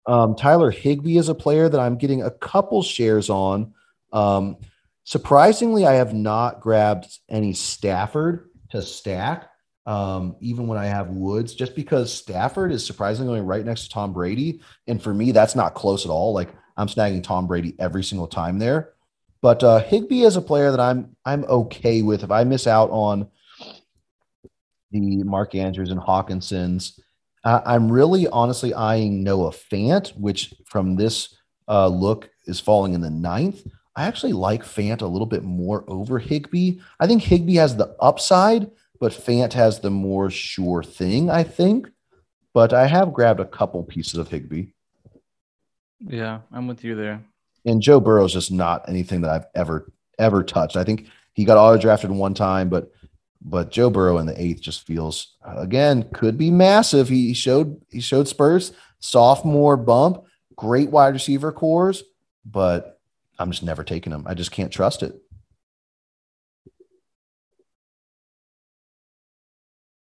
Um, Tyler Higbee is a player that I'm getting a couple shares on. Um, surprisingly, I have not grabbed any Stafford to stack, um, even when I have Woods, just because Stafford is surprisingly right next to Tom Brady. And for me, that's not close at all. Like I'm snagging Tom Brady every single time there. But uh, Higbee is a player that I'm I'm okay with. If I miss out on the Mark Andrews and Hockensons, uh, I'm really honestly eyeing Noah Fant, which from this uh, look is falling in the ninth. I actually like Fant a little bit more over Higbee. I think Higbee has the upside, but Fant has the more sure thing, I think. But I have grabbed a couple pieces of Higbee. Yeah, I'm with you there. And Joe Burrow is just not anything that I've ever, ever touched. I think he got auto drafted one time, but but Joe Burrow in the eighth just feels again could be massive. He showed he showed Spurs sophomore bump, great wide receiver cores, but I'm just never taking him. I just can't trust it.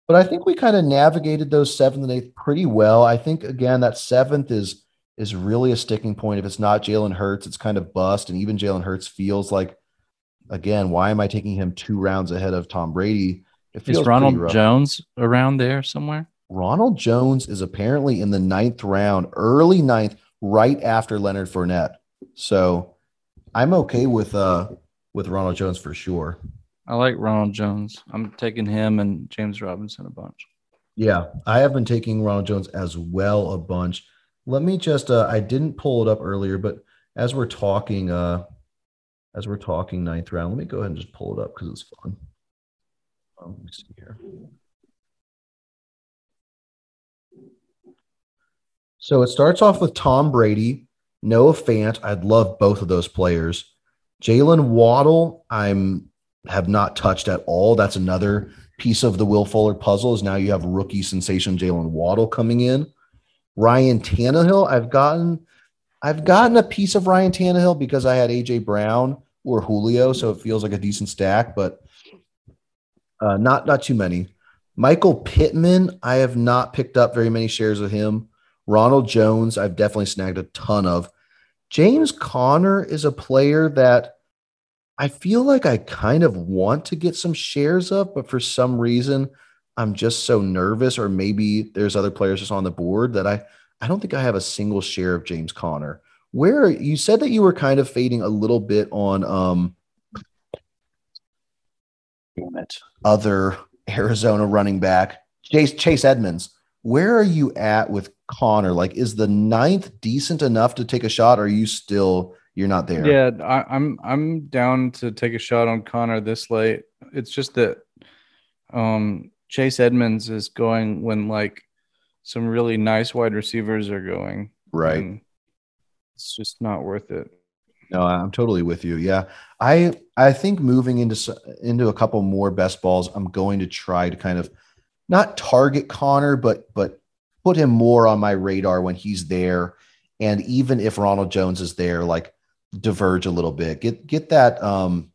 But I think we kind of navigated those seventh and eighth pretty well. I think again that seventh is is really a sticking point. If it's not Jalen Hurts, it's kind of bust. And even Jalen Hurts feels like again, why am I taking him two rounds ahead of Tom Brady? Is Ronald Jones around there somewhere? Ronald Jones is apparently in the ninth round, early ninth, right after Leonard Fournette. So I'm okay with uh with Ronald Jones for sure. I like Ronald Jones. I'm taking him and James Robinson a bunch. Yeah, I have been taking Ronald Jones as well a bunch. Let me just uh I didn't pull it up earlier, but as we're talking, uh as we're talking ninth round. Let me go ahead and just pull it up because it's fun. Um, let me see here. So it starts off with Tom Brady, Noah Fant. I'd love both of those players. Jalen Waddle, I'm have not touched at all. That's another piece of the Will Fuller puzzle. Is now you have rookie sensation Jalen Waddle coming in. Ryan Tannehill, I've gotten I've gotten a piece of Ryan Tannehill because I had AJ Brown or Julio, so it feels like a decent stack, but uh, not not too many. Michael Pittman, I have not picked up very many shares of him. Ronald Jones, I've definitely snagged a ton of. James Conner is a player that I feel like I kind of want to get some shares of, but for some reason, I'm just so nervous, or maybe there's other players just on the board that I I don't think I have a single share of James Conner. Where you said that you were kind of fading a little bit on um damn it, other Arizona running back, Chase Chase Edmonds. Where are you at with Conner? Like, is the ninth decent enough to take a shot? Are you still you're not there? Yeah, I, I'm I'm down to take a shot on Conner this late. It's just that um Chase Edmonds is going when like some really nice wide receivers are going. Right. It's just not worth it. No, I'm totally with you. Yeah. I I think moving into into a couple more best balls, I'm going to try to kind of not target Conner, but but put him more on my radar when he's there. And even if Ronald Jones is there, like diverge a little bit. Get get that um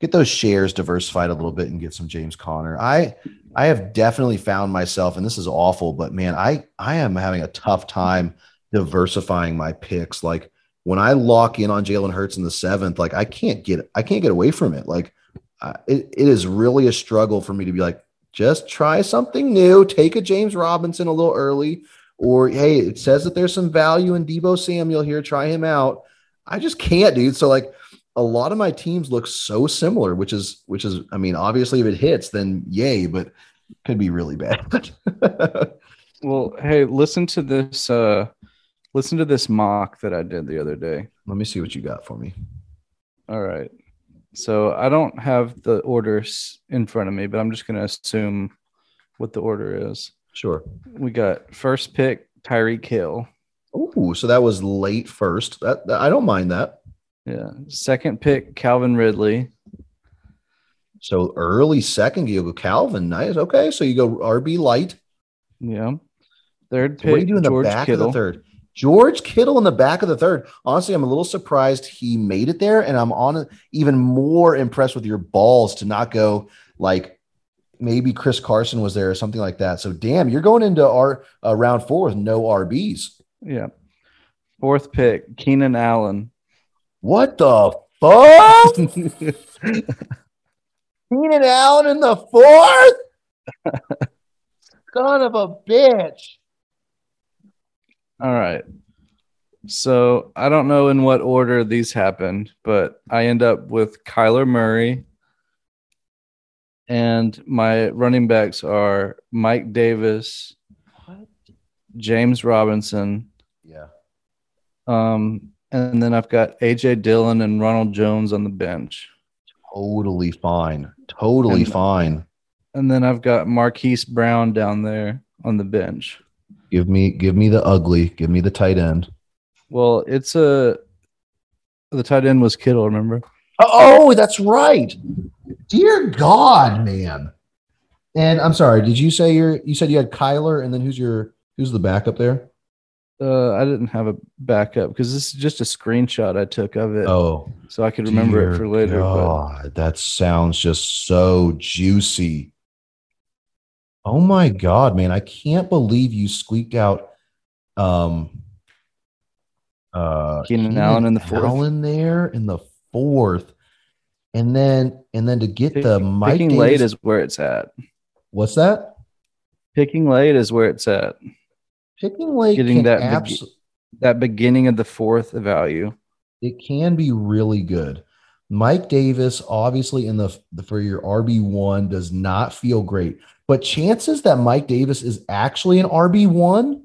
get those shares diversified a little bit and get some James Conner. I I have definitely found myself, and this is awful, but man, I I am having a tough time diversifying my picks. Like when I lock in on Jalen Hurts in the seventh, like I can't get I can't get away from it. Like it, it is really a struggle for me to be like, just try something new, take a James Robinson a little early, or hey, it says that there's some value in Deebo Samuel here, try him out. I just can't, dude. So like a lot of my teams look so similar, which is which is I mean, obviously if it hits, then yay, but could be really bad. *laughs* well, hey, listen to this uh listen to this mock that I did the other day. Let me see what you got for me. All right. So I don't have the orders in front of me, but I'm just going to assume what the order is. Sure. We got first pick Tyreek Hill. Ooh, so that was late first. That, that- I don't mind that. Yeah. Second pick Calvin Ridley. So early second, you go Calvin. Nice. Okay, so you go RB light. Yeah. Third pick what do you do in the George back Kittle. of the third? George Kittle in the back of the third. Honestly, I'm a little surprised he made it there, and I'm on even more impressed with your balls to not go like maybe Chris Carson was there or something like that. So damn, you're going into our uh, round four with no RBs. Yeah. Fourth pick Keenan Allen. What the fuck? *laughs* Keenan Allen in the fourth? Son of a bitch. All right. So I don't know in what order these happened, but I end up with Kyler Murray. And my running backs are Mike Davis, James Robinson, Yeah. um, and then I've got AJ Dillon and Ronald Jones on the bench. Totally fine. Totally And- fine. And then I've got Marquise Brown down there on the bench. Give me give me the ugly. Give me the tight end. Well, it's a the tight end was Kittle, remember? Oh, that's right. Dear God, man. And I'm sorry, did you say you're you said you had Kyler and then who's your who's the backup there? Uh, I didn't have a backup because this is just a screenshot I took of it, Oh, so I could remember it for later. But God, that sounds just so juicy. Oh my God, man. I can't believe you squeaked out um uh Keenan Allen in the fourth. Allen there in the fourth. And then and then to get Pick- the Mike picking Davis, late is where it's at. what's that? Picking late is where it's at. Picking late Getting that abs- begi- That beginning of the fourth value. it can be really good. Mike Davis, obviously, in the, the for your RB one, does not feel great, but chances that Mike Davis is actually an RB one,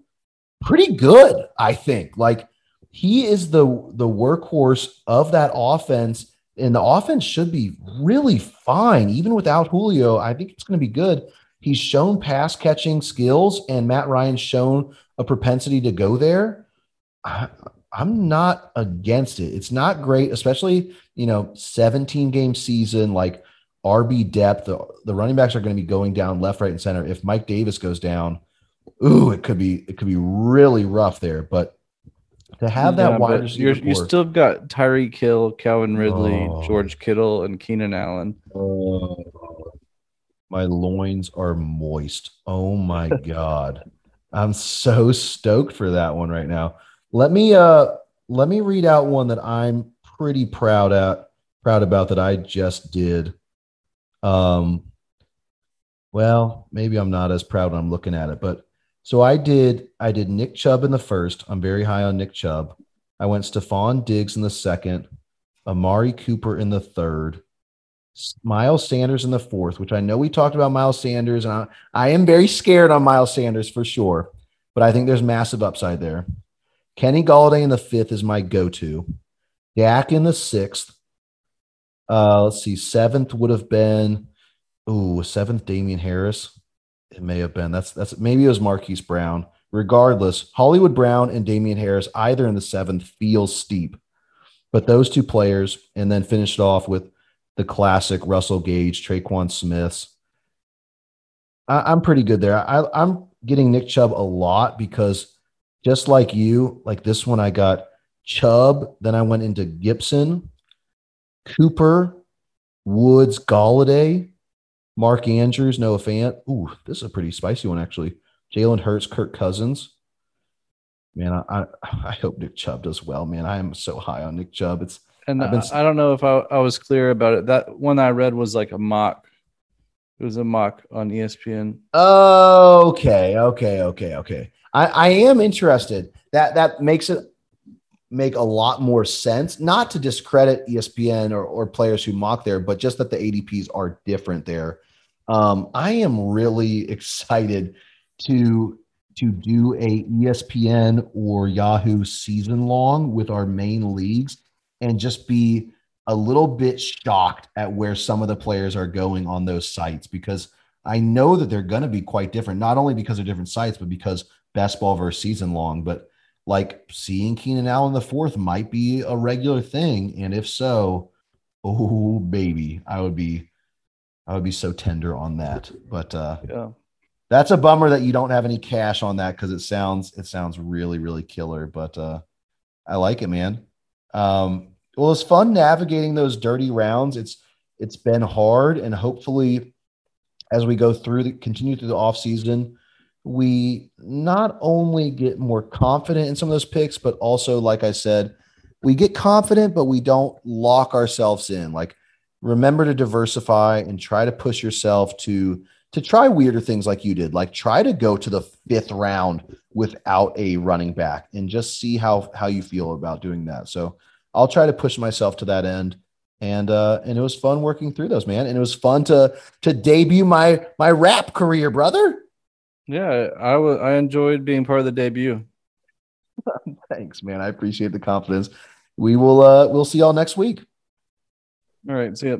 pretty good, I think. Like he is the the workhorse of that offense, and the offense should be really fine, even without Julio. I think it's going to be good. He's shown pass catching skills, and Matt Ryan's shown a propensity to go there. I, I'm not against it. It's not great, especially, you know, 17 game season, like RB depth. The, the running backs are going to be going down left, right, and center. If Mike Davis goes down, ooh, it could be it could be really rough there. But to have that Yeah, wide receiver you still got Tyreek Hill, Calvin Ridley, Oh. George Kittle, and Keenan Allen. Oh, my loins are moist. Oh my *laughs* god. I'm so stoked for that one right now. Let me uh let me read out one that I'm pretty proud at proud about that I just did. Um well, maybe I'm not as proud when I'm looking at it, but so I did I did Nick Chubb in the first. I'm very high on Nick Chubb. I went Stefon Diggs in the second, Amari Cooper in the third, Miles Sanders in the fourth, which I know we talked about Miles Sanders, and I, I am very scared on Miles Sanders for sure, but I think there's massive upside there. Kenny Golladay in the fifth is my go-to. Dak in the sixth. Uh, let's see, seventh would have been, ooh, seventh Damien Harris. It may have been. That's that's maybe it was Marquise Brown. Regardless, Hollywood Brown and Damien Harris, either in the seventh, feels steep. But those two players, and then finished off with the classic Russell Gage, Tre'Quan Smiths. I, am pretty good there. I, I'm getting Nick Chubb a lot because just like you, like this one, I got Chubb. Then I went into Gibson, Cooper, Woods, Golladay, Mark Andrews, Noah Fant. Ooh, this is a pretty spicy one, actually. Jalen Hurts, Kirk Cousins. Man, I, I, I hope Nick Chubb does well, man. I am so high on Nick Chubb. It's And been- I, I don't know if I, I was clear about it. That one I read was like a mock. It was a mock on ESPN. Okay, okay, okay, okay. I, I am interested. That that makes it make a lot more sense. Not to discredit ESPN or, or players who mock there, but just that the ADPs are different there. Um, I am really *laughs* excited to to do a ESPN or Yahoo season long with our main leagues and just be a little bit shocked at where some of the players are going on those sites because I know that they're going to be quite different, not only because they're different sites, but because best ball versus season long. But like seeing Keenan Allen the fourth might be a regular thing. And if so, oh baby, I would be I would be so tender on that. But uh Yeah. that's a bummer that you don't have any cash on that because it sounds it sounds really, really killer. But uh I like it, man. Um well it's fun navigating those dirty rounds. It's it's been hard and hopefully as we go through the continue through the off season, we not only get more confident in some of those picks, but also, like I said, we get confident, but we don't lock ourselves in. Like, remember to diversify and try to push yourself to to try weirder things like you did. Like, try to go to the fifth round without a running back and just see how how you feel about doing that. So I'll try to push myself to that end. And uh and it was fun working through those, man. And it was fun to to debut my my rap career, brother. Yeah, I was I enjoyed being part of the debut. *laughs* Thanks, man. I appreciate the confidence. We will uh we'll see y'all next week. All right, see ya.